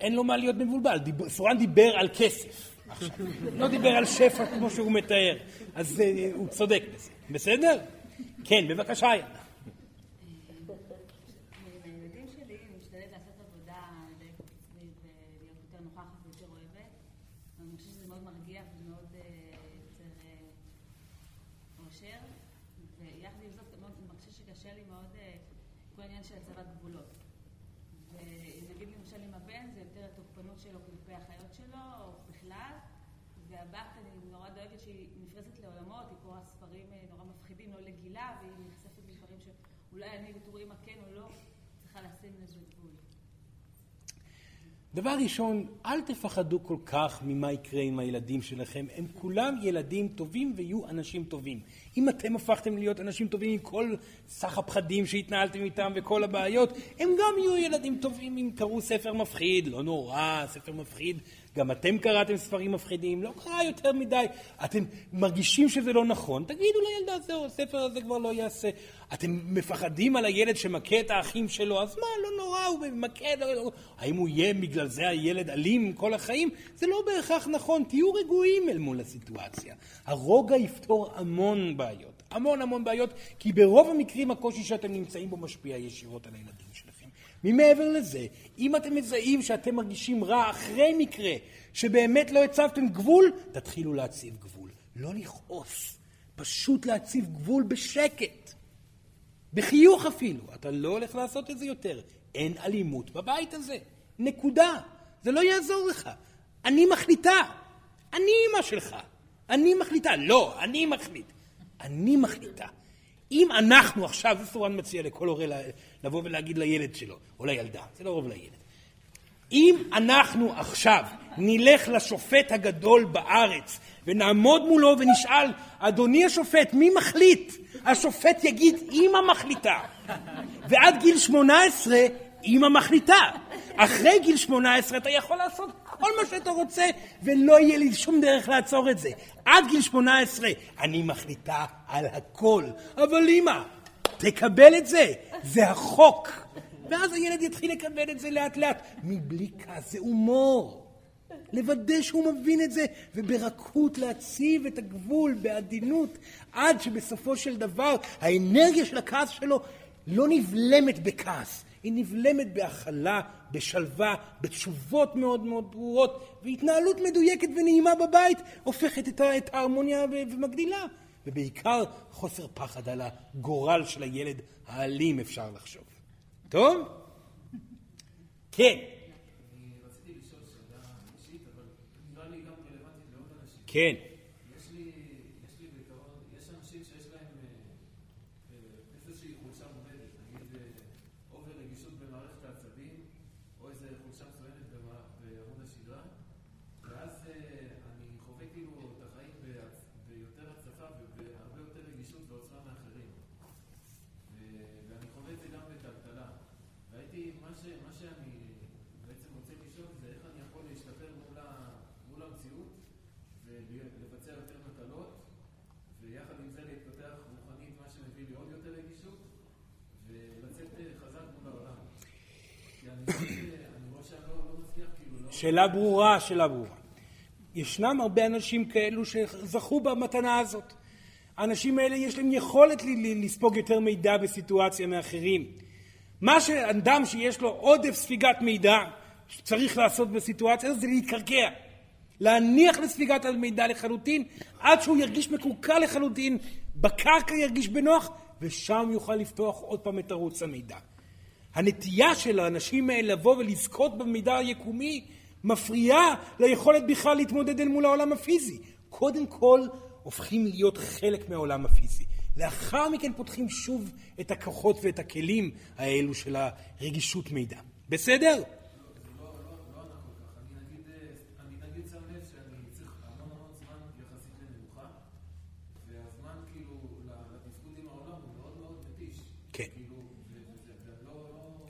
אין לו מה להיות מבולבל. סורן דיבר על כסף עכשיו. לא דיבר על שפע כמו שהוא מתאר. אז uh, הוא צודק בזה. בסדר? כן, בבקשה, יאללה. דבר ראשון, אל תפחדו כל כך ממה יקרה עם הילדים שלכם. הם כולם ילדים טובים ויהיו אנשים טובים. אם אתם הפכתם להיות אנשים טובים עם כל סך הפחדים שהתנהלתם איתם וכל הבעיות, הם גם יהיו ילדים טובים אם קראו ספר מפחיד, לא נורא, ספר מפחיד. גם אתם קראתם ספרים מפחידים, לא קרה יותר מדי. אתם מרגישים שזה לא נכון, תגידו לילדה, זהו, הספר הזה כבר לא יעשה. אתם מפחדים על הילד שמכה את האחים שלו, אז מה, לא נורא, הוא מכה, לא, לא. האם הוא יהיה בגלל זה הילד אלים כל החיים? זה לא בהכרח נכון, תהיו רגועים אל מול הסיטואציה. הרוגע יפתור המון בעיות, המון המון בעיות, כי ברוב המקרים הקושי שאתם נמצאים בו משפיע ישירות על הילדים שלכם. ממעבר לזה, אם אתם מזהים שאתם מרגישים רע אחרי מקרה שבאמת לא הצבתם גבול, תתחילו להציב גבול. לא לכעוס, פשוט להציב גבול בשקט. בחיוך אפילו. אתה לא הולך לעשות את זה יותר. אין אלימות בבית הזה. נקודה. זה לא יעזור לך. אני מחליטה. אני אמא שלך. אני מחליטה. לא, אני מחליט. אני מחליטה. אם אנחנו עכשיו, זה סורן מציע לכל הורה לבוא ולהגיד לילד שלו, או לילדה, זה לא רוב לילד. אם אנחנו עכשיו נלך לשופט הגדול בארץ ונעמוד מולו ונשאל, אדוני השופט, מי מחליט? השופט יגיד, אמא מחליטה. ועד גיל 18 אמא מחליטה. אחרי גיל 18 אתה יכול לעשות כל מה שאתה רוצה, ולא יהיה לי שום דרך לעצור את זה. עד גיל 18 אני מחליטה על הכל. אבל אמא, תקבל את זה, זה החוק. ואז הילד יתחיל לקבל את זה לאט לאט, מבלי כעס, זה הומור. לוודא שהוא מבין את זה, וברכות להציב את הגבול בעדינות, עד שבסופו של דבר האנרגיה של הכעס שלו לא נבלמת בכעס, היא נבלמת בהכלה, בשלווה, בתשובות מאוד מאוד ברורות, והתנהלות מדויקת ונעימה בבית הופכת את ההרמוניה ומגדילה. ובעיקר חוסר פחד על הגורל של הילד האלים אפשר לחשוב. טוב? כן. כן. שאלה ברורה, שאלה ברורה. ישנם הרבה אנשים כאלו שזכו במתנה הזאת. האנשים האלה יש להם יכולת לספוג יותר מידע בסיטואציה מאחרים. מה שאדם שיש לו עודף ספיגת מידע צריך לעשות בסיטואציה הזאת זה להתקרקע. להניח לספיגת המידע לחלוטין עד שהוא ירגיש מקורקע לחלוטין, בקרקע ירגיש בנוח ושם יוכל לפתוח עוד פעם את ערוץ המידע. הנטייה של האנשים האלה לבוא ולזכות במידע היקומי מפריעה ליכולת בכלל להתמודד אל מול העולם הפיזי. קודם כל הופכים להיות חלק מהעולם הפיזי. לאחר מכן פותחים שוב את הכוחות ואת הכלים האלו של הרגישות מידע. בסדר? כן.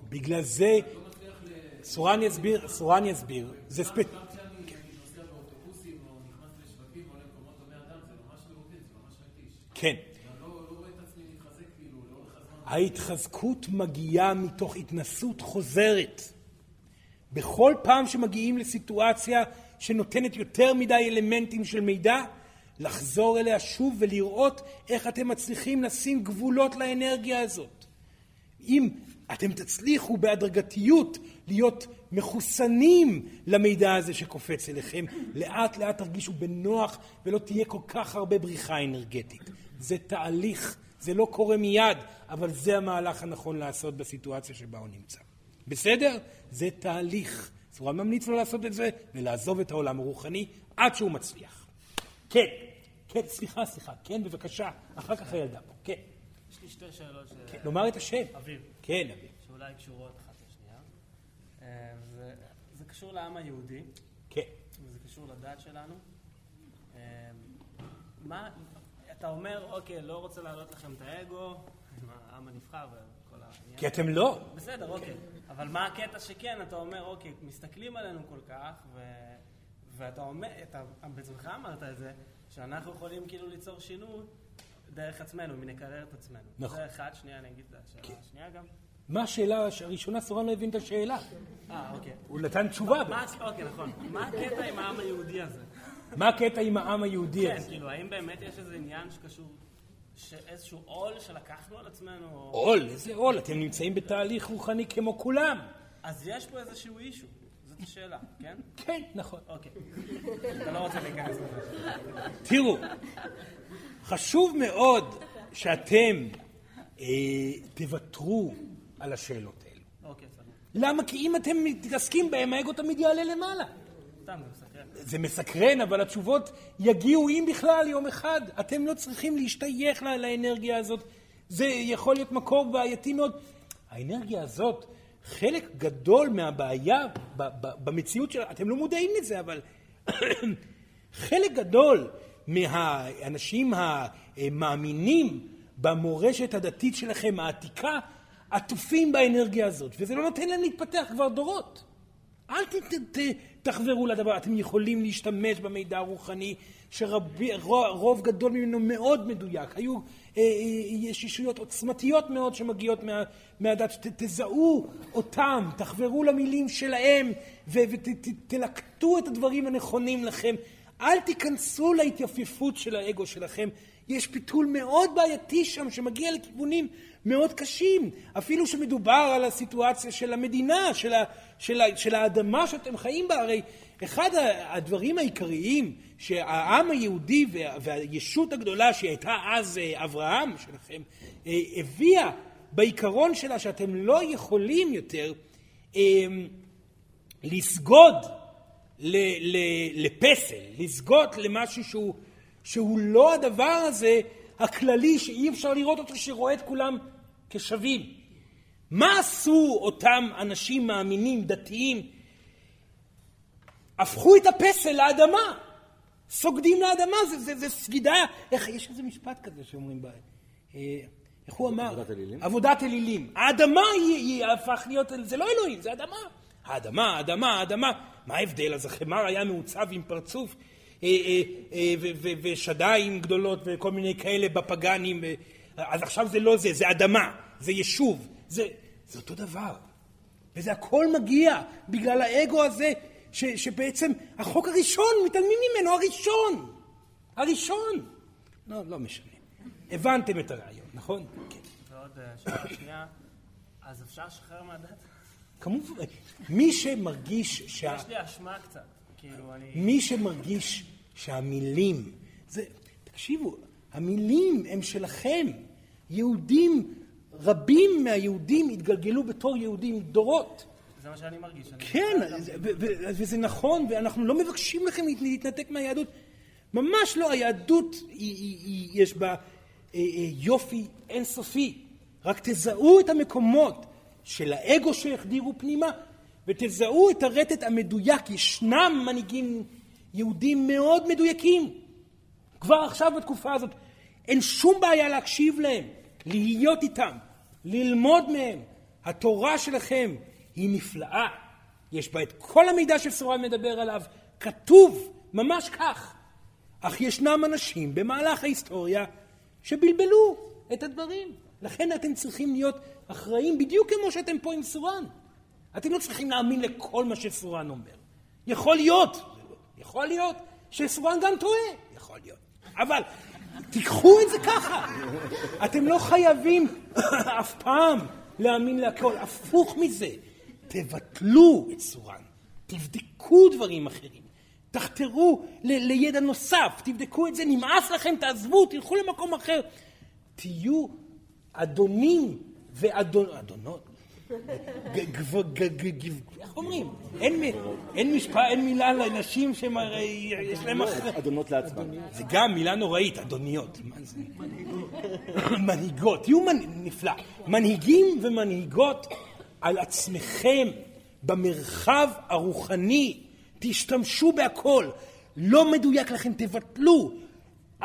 בגלל זה סורן יסביר, סורן יסביר, זה ספ... כן. ההתחזקות מגיעה מתוך התנסות חוזרת. בכל פעם שמגיעים לסיטואציה שנותנת יותר מדי אלמנטים של מידע, לחזור אליה שוב ולראות איך אתם מצליחים לשים גבולות לאנרגיה הזאת. אם אתם תצליחו בהדרגתיות להיות מחוסנים למידע הזה שקופץ אליכם, לאט לאט תרגישו בנוח ולא תהיה כל כך הרבה בריחה אנרגטית. זה תהליך, זה לא קורה מיד, אבל זה המהלך הנכון לעשות בסיטואציה שבה הוא נמצא. בסדר? זה תהליך. צורה ממליץ לו לעשות את זה ולעזוב את העולם הרוחני עד שהוא מצליח. כן, כן, סליחה, סליחה, כן, בבקשה, אחר כך הילדה פה, כן. יש לי שתי שאלות ש... כן, לומר את השם. אביב. כן, אביב. שאולי קשורות אחת לשנייה. אה, זה, קשור לעם היהודי. כן. וזה קשור לדת שלנו. אה, מה, אתה אומר, אוקיי, לא רוצה להעלות לכם את האגו, עם העם הנבחר וכל העניין. כי אתם לא. בסדר, אוקיי. אבל מה הקטע שכן, אתה אומר, אוקיי, מסתכלים עלינו כל כך, ו... ואתה אומר, אתה בעצמך אמרת את זה, שאנחנו יכולים כאילו ליצור שינוי דרך עצמנו, אם נקרר את עצמנו. נכון. זה אחד, שנייה, אני אגיד את השאלה השנייה גם. מה השאלה הראשונה? סורן לא הבין את השאלה. אה, אוקיי. הוא נתן תשובה. מה, אוקיי, נכון. מה הקטע עם העם היהודי הזה? מה הקטע עם העם היהודי כן, הזה? כאילו, האם באמת יש איזה עניין שקשור, שאיזשהו עול שלקחנו על עצמנו? עול, איזה עול, אתם נמצאים בתהליך רוחני כמו כולם. אז יש פה איזשהו אישו, זאת השאלה, כן? כן, נכון. אוקיי. אתה לא רוצה להיכנס לזה. תראו, חשוב מאוד שאתם אה, תוותרו על השאלות האלו. אוקיי. למה? כי אם אתם מתעסקים בהם, האגו תמיד יעלה למעלה. זה מסקרן. אבל התשובות יגיעו אם בכלל יום אחד. אתם לא צריכים להשתייך ל- לאנרגיה הזאת. זה יכול להיות מקור בעייתי מאוד. האנרגיה הזאת, חלק גדול מהבעיה במציאות שלה, אתם לא מודעים לזה, אבל חלק גדול מהאנשים המאמינים במורשת הדתית שלכם העתיקה, עטופים באנרגיה הזאת, וזה לא נותן להם להתפתח כבר דורות. אל ת, ת, ת, תחברו לדבר, אתם יכולים להשתמש במידע הרוחני, שרוב גדול ממנו מאוד מדויק. היו אה, אה, יש ישויות עוצמתיות מאוד שמגיעות מה, מהדת, תזהו אותם, תחברו למילים שלהם, ותלקטו את הדברים הנכונים לכם. אל תיכנסו להתייפיפות של האגו שלכם. יש פיתול מאוד בעייתי שם שמגיע לכיוונים מאוד קשים. אפילו שמדובר על הסיטואציה של המדינה, של, ה, של, ה, של האדמה שאתם חיים בה. הרי אחד הדברים העיקריים שהעם היהודי וה, והישות הגדולה שהייתה אז אה, אברהם שלכם, אה, הביאה בעיקרון שלה שאתם לא יכולים יותר אה, לסגוד ל, ל, לפסל, לסגוד למשהו שהוא, שהוא לא הדבר הזה הכללי שאי אפשר לראות אותו שרואה את כולם כשווים. מה עשו אותם אנשים מאמינים, דתיים? הפכו את הפסל לאדמה. סוגדים לאדמה, זה, זה, זה סגידה. איך, יש איזה משפט כזה שאומרים. אה, איך הוא אמר? עבודת אלילים? עבודת אלילים. האדמה היא, היא הפך להיות, זה לא אלוהים, זה אדמה. האדמה, האדמה, האדמה. מה ההבדל? אז החמר היה מעוצב עם פרצוף אה, אה, ושדיים גדולות וכל מיני כאלה בפגאנים. אז עכשיו זה לא זה, זה אדמה, זה יישוב, זה, זה אותו דבר. וזה הכל מגיע בגלל האגו הזה, ש, שבעצם החוק הראשון, מתעלמים ממנו, הראשון. הראשון. לא, לא משנה. הבנתם את הרעיון, נכון? כן. ועוד אה, שאלה שנייה, אז אפשר לשחרר מהדת? כמובן. מי שמרגיש שה... יש לי אשמה קצת, כאילו אני... מי שמרגיש שהמילים, זה, תקשיבו, המילים הם שלכם. יהודים, רבים מהיהודים התגלגלו בתור יהודים דורות. זה מה שאני מרגיש. כן, וזה נכון, ואנחנו לא מבקשים לכם להתנתק מהיהדות. ממש לא, היהדות יש בה אה, אה, יופי אינסופי. רק תזהו את המקומות של האגו שהחדירו פנימה, ותזהו את הרטט המדויק. ישנם מנהיגים יהודים מאוד מדויקים. כבר עכשיו בתקופה הזאת אין שום בעיה להקשיב להם, להיות איתם, ללמוד מהם. התורה שלכם היא נפלאה. יש בה את כל המידע שסורן מדבר עליו, כתוב ממש כך. אך ישנם אנשים במהלך ההיסטוריה שבלבלו את הדברים. לכן אתם צריכים להיות אחראים בדיוק כמו שאתם פה עם סורן. אתם לא צריכים להאמין לכל מה שסורן אומר. יכול להיות, יכול להיות שסורן גם טועה, יכול להיות. אבל תיקחו את זה ככה. אתם לא חייבים אף פעם להאמין להכל. הפוך מזה, תבטלו את סורן. תבדקו דברים אחרים. תחתרו ל- לידע נוסף, תבדקו את זה, נמאס לכם, תעזבו, תלכו למקום אחר. תהיו אדונים ואדונות. איך אומרים? אין משפט, אין מילה לנשים שיש להם אחרי... אדונות לעצמן. זה גם מילה נוראית, אדוניות. מנהיגות. תהיו נפלא. מנהיגים ומנהיגות על עצמכם במרחב הרוחני. תשתמשו בהכל. לא מדויק לכם, תבטלו.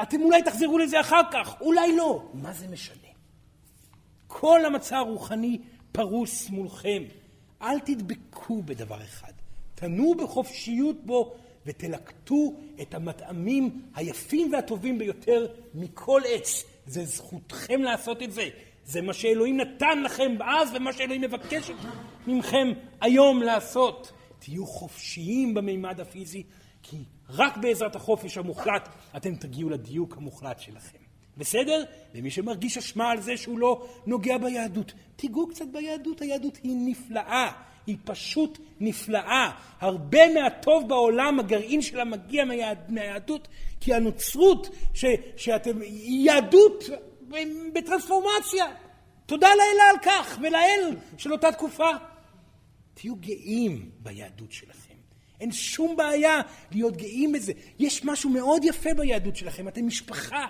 אתם אולי תחזרו לזה אחר כך, אולי לא. מה זה משנה? כל המצע הרוחני פרוס מולכם. אל תדבקו בדבר אחד. תנו בחופשיות בו ותלקטו את המטעמים היפים והטובים ביותר מכל עץ. זה זכותכם לעשות את זה. זה מה שאלוהים נתן לכם אז ומה שאלוהים מבקש מכם היום לעשות. תהיו חופשיים במימד הפיזי, כי רק בעזרת החופש המוחלט אתם תגיעו לדיוק המוחלט שלכם. בסדר? ומי שמרגיש אשמה על זה שהוא לא נוגע ביהדות, תיגעו קצת ביהדות, היהדות היא נפלאה, היא פשוט נפלאה. הרבה מהטוב בעולם, הגרעין שלה מגיע מהיהד, מהיהדות, כי הנוצרות, ש, שאתם, היא יהדות בטרנספורמציה. תודה לאלה על כך, ולאל של אותה תקופה. תהיו גאים ביהדות שלכם. אין שום בעיה להיות גאים בזה. יש משהו מאוד יפה ביהדות שלכם, אתם משפחה.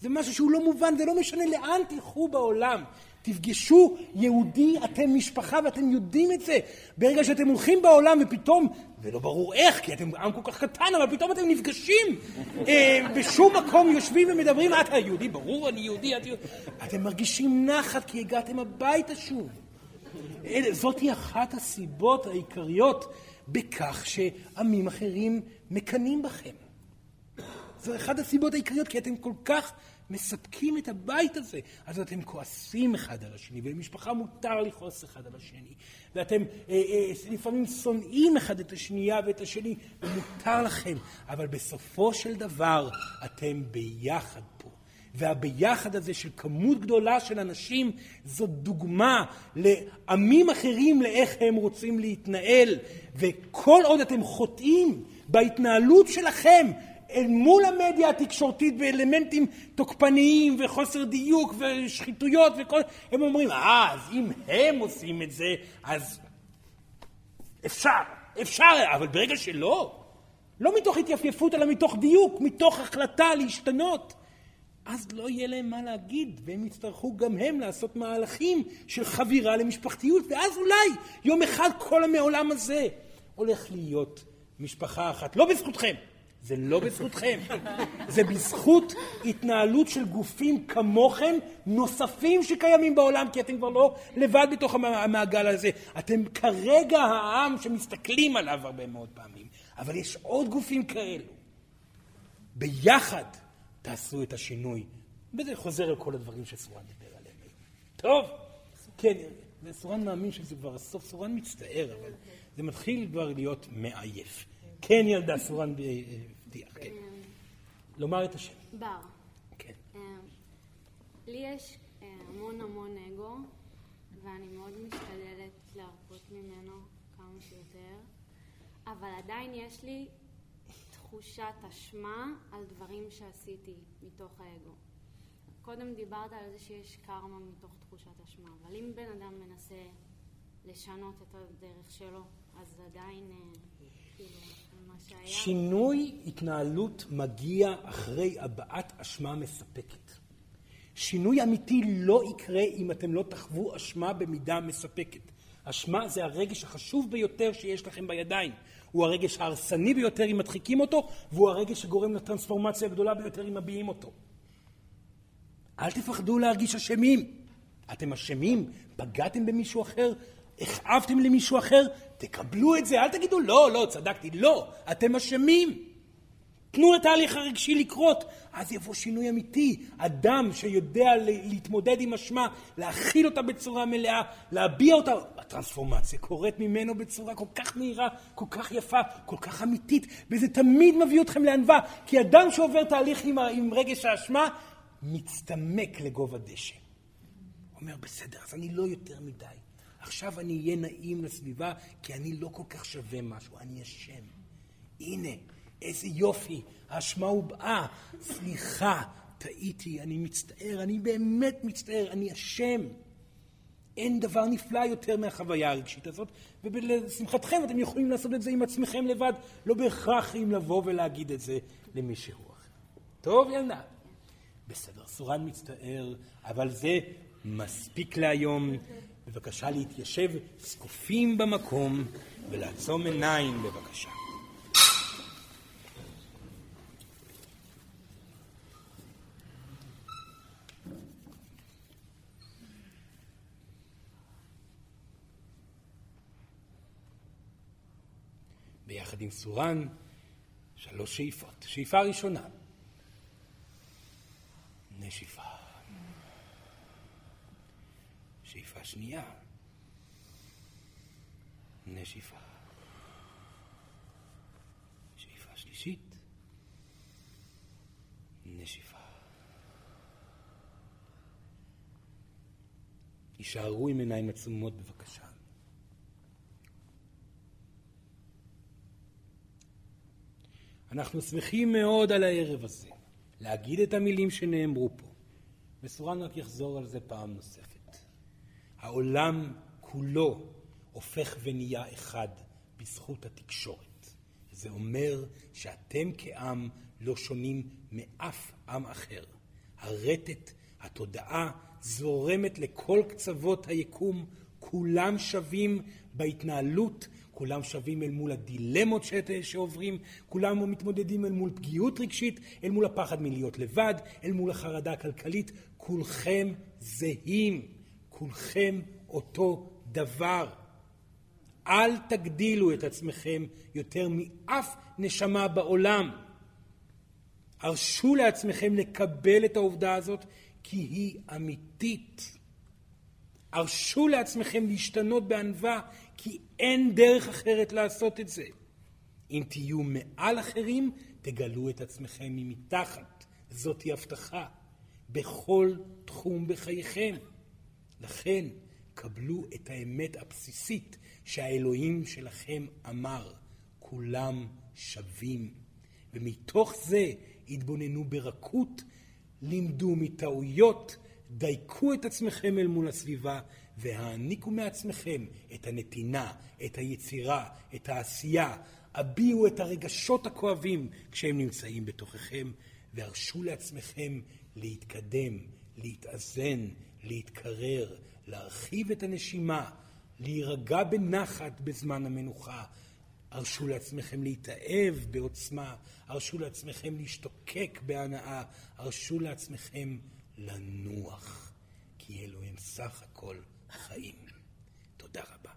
זה משהו שהוא לא מובן, זה לא משנה לאן תלכו בעולם. תפגשו יהודי, אתם משפחה ואתם יודעים את זה. ברגע שאתם הולכים בעולם ופתאום, ולא ברור איך, כי אתם עם כל כך קטן, אבל פתאום אתם נפגשים אה, בשום מקום, יושבים ומדברים, אתה יהודי, ברור, אני יהודי, את יהודי. אתם מרגישים נחת כי הגעתם הביתה שוב. זאתי אחת הסיבות העיקריות בכך שעמים אחרים מקנאים בכם. זו אחת הסיבות העיקריות, כי אתם כל כך מספקים את הבית הזה. אז אתם כועסים אחד על השני, ולמשפחה מותר לכעוס אחד על השני. ואתם אה, אה, לפעמים שונאים אחד את השנייה ואת השני, ומותר לכם. אבל בסופו של דבר אתם ביחד פה. והביחד הזה של כמות גדולה של אנשים זו דוגמה לעמים אחרים לאיך הם רוצים להתנהל. וכל עוד אתם חוטאים בהתנהלות שלכם אל מול המדיה התקשורתית באלמנטים תוקפניים וחוסר דיוק ושחיתויות וכל... הם אומרים, אה, אז אם הם עושים את זה, אז אפשר, אפשר, אבל ברגע שלא, לא מתוך התייפייפות אלא מתוך דיוק, מתוך החלטה להשתנות, אז לא יהיה להם מה להגיד, והם יצטרכו גם הם לעשות מהלכים של חבירה למשפחתיות, ואז אולי יום אחד כל המעולם הזה הולך להיות משפחה אחת. לא בזכותכם, זה לא בזכותכם, זה בזכות התנהלות של גופים כמוכם נוספים שקיימים בעולם, כי אתם כבר לא לבד בתוך המעגל הזה. אתם כרגע העם שמסתכלים עליו הרבה מאוד פעמים, אבל יש עוד גופים כאלו. ביחד תעשו את השינוי. וזה חוזר על כל הדברים שסורן דיבר עליהם. טוב, כן, סורן מאמין שזה כבר הסוף, סורן מצטער, אבל זה מתחיל כבר להיות מעייף. כן, ילדה, סורן הבטיח, כן. לומר את השם. בר. כן. לי יש המון המון אגו, ואני מאוד משתדלת להרפות ממנו כמה שיותר, אבל עדיין יש לי תחושת אשמה על דברים שעשיתי מתוך האגו. קודם דיברת על זה שיש קרמה מתוך תחושת אשמה, אבל אם בן אדם מנסה לשנות את הדרך שלו, אז עדיין, כאילו, מה שינוי התנהלות מגיע אחרי הבעת אשמה מספקת. שינוי אמיתי לא יקרה אם אתם לא תחוו אשמה במידה מספקת. אשמה זה הרגש החשוב ביותר שיש לכם בידיים. הוא הרגש ההרסני ביותר אם מדחיקים אותו, והוא הרגש שגורם לטרנספורמציה הגדולה ביותר אם מביעים אותו. אל תפחדו להרגיש אשמים. אתם אשמים? פגעתם במישהו אחר? הכאבתם למישהו אחר? תקבלו את זה, אל תגידו לא, לא, צדקתי. לא, אתם אשמים. תנו לתהליך הרגשי לקרות, אז יבוא שינוי אמיתי. אדם שיודע להתמודד עם אשמה, להכיל אותה בצורה מלאה, להביע אותה, הטרנספורמציה קורית ממנו בצורה כל כך מהירה, כל כך יפה, כל כך אמיתית, וזה תמיד מביא אתכם לענווה, כי אדם שעובר תהליך עם, עם רגש האשמה, מצטמק לגובה דשא. אומר, בסדר, אז אני לא יותר מדי. עכשיו אני אהיה נעים לסביבה, כי אני לא כל כך שווה משהו, אני אשם. הנה, איזה יופי, האשמה הובעה, סליחה, טעיתי, אני מצטער, אני באמת מצטער, אני אשם. אין דבר נפלא יותר מהחוויה הרגשית הזאת, ולשמחתכם אתם יכולים לעשות את זה עם עצמכם לבד, לא בהכרח אם לבוא ולהגיד את זה למישהו אחר. טוב, ילדה? בסדר, סורן מצטער, אבל זה מספיק להיום. בבקשה להתיישב זקופים במקום ולעצום עיניים בבקשה. ביחד עם סורן, שלוש שאיפות. שאיפה ראשונה, נשיפה. שאיפה שנייה, נשיפה. שאיפה שלישית, נשיפה. הישארו עם עיניים עצומות בבקשה. אנחנו שמחים מאוד על הערב הזה, להגיד את המילים שנאמרו פה, וסורן רק יחזור על זה פעם נוספת. העולם כולו הופך ונהיה אחד בזכות התקשורת. זה אומר שאתם כעם לא שונים מאף עם אחר. הרטט התודעה זורמת לכל קצוות היקום, כולם שווים בהתנהלות, כולם שווים אל מול הדילמות שעוברים, כולם מתמודדים אל מול פגיעות רגשית, אל מול הפחד מלהיות לבד, אל מול החרדה הכלכלית, כולכם זהים, כולכם אותו דבר. אל תגדילו את עצמכם יותר מאף נשמה בעולם. הרשו לעצמכם לקבל את העובדה הזאת כי היא אמיתית. הרשו לעצמכם להשתנות בענווה כי אין דרך אחרת לעשות את זה. אם תהיו מעל אחרים, תגלו את עצמכם ממתחת. זאתי הבטחה. בכל תחום בחייכם. לכן, קבלו את האמת הבסיסית שהאלוהים שלכם אמר, כולם שווים. ומתוך זה התבוננו ברכות, לימדו מטעויות, דייקו את עצמכם אל מול הסביבה והעניקו מעצמכם את הנתינה, את היצירה, את העשייה. הביעו את הרגשות הכואבים כשהם נמצאים בתוככם, והרשו לעצמכם להתקדם, להתאזן, להתקרר, להרחיב את הנשימה, להירגע בנחת בזמן המנוחה. הרשו לעצמכם להתאהב בעוצמה, הרשו לעצמכם להשתוקק בהנאה, הרשו לעצמכם לנוח, כי אלו הם סך הכל חיים. תודה רבה.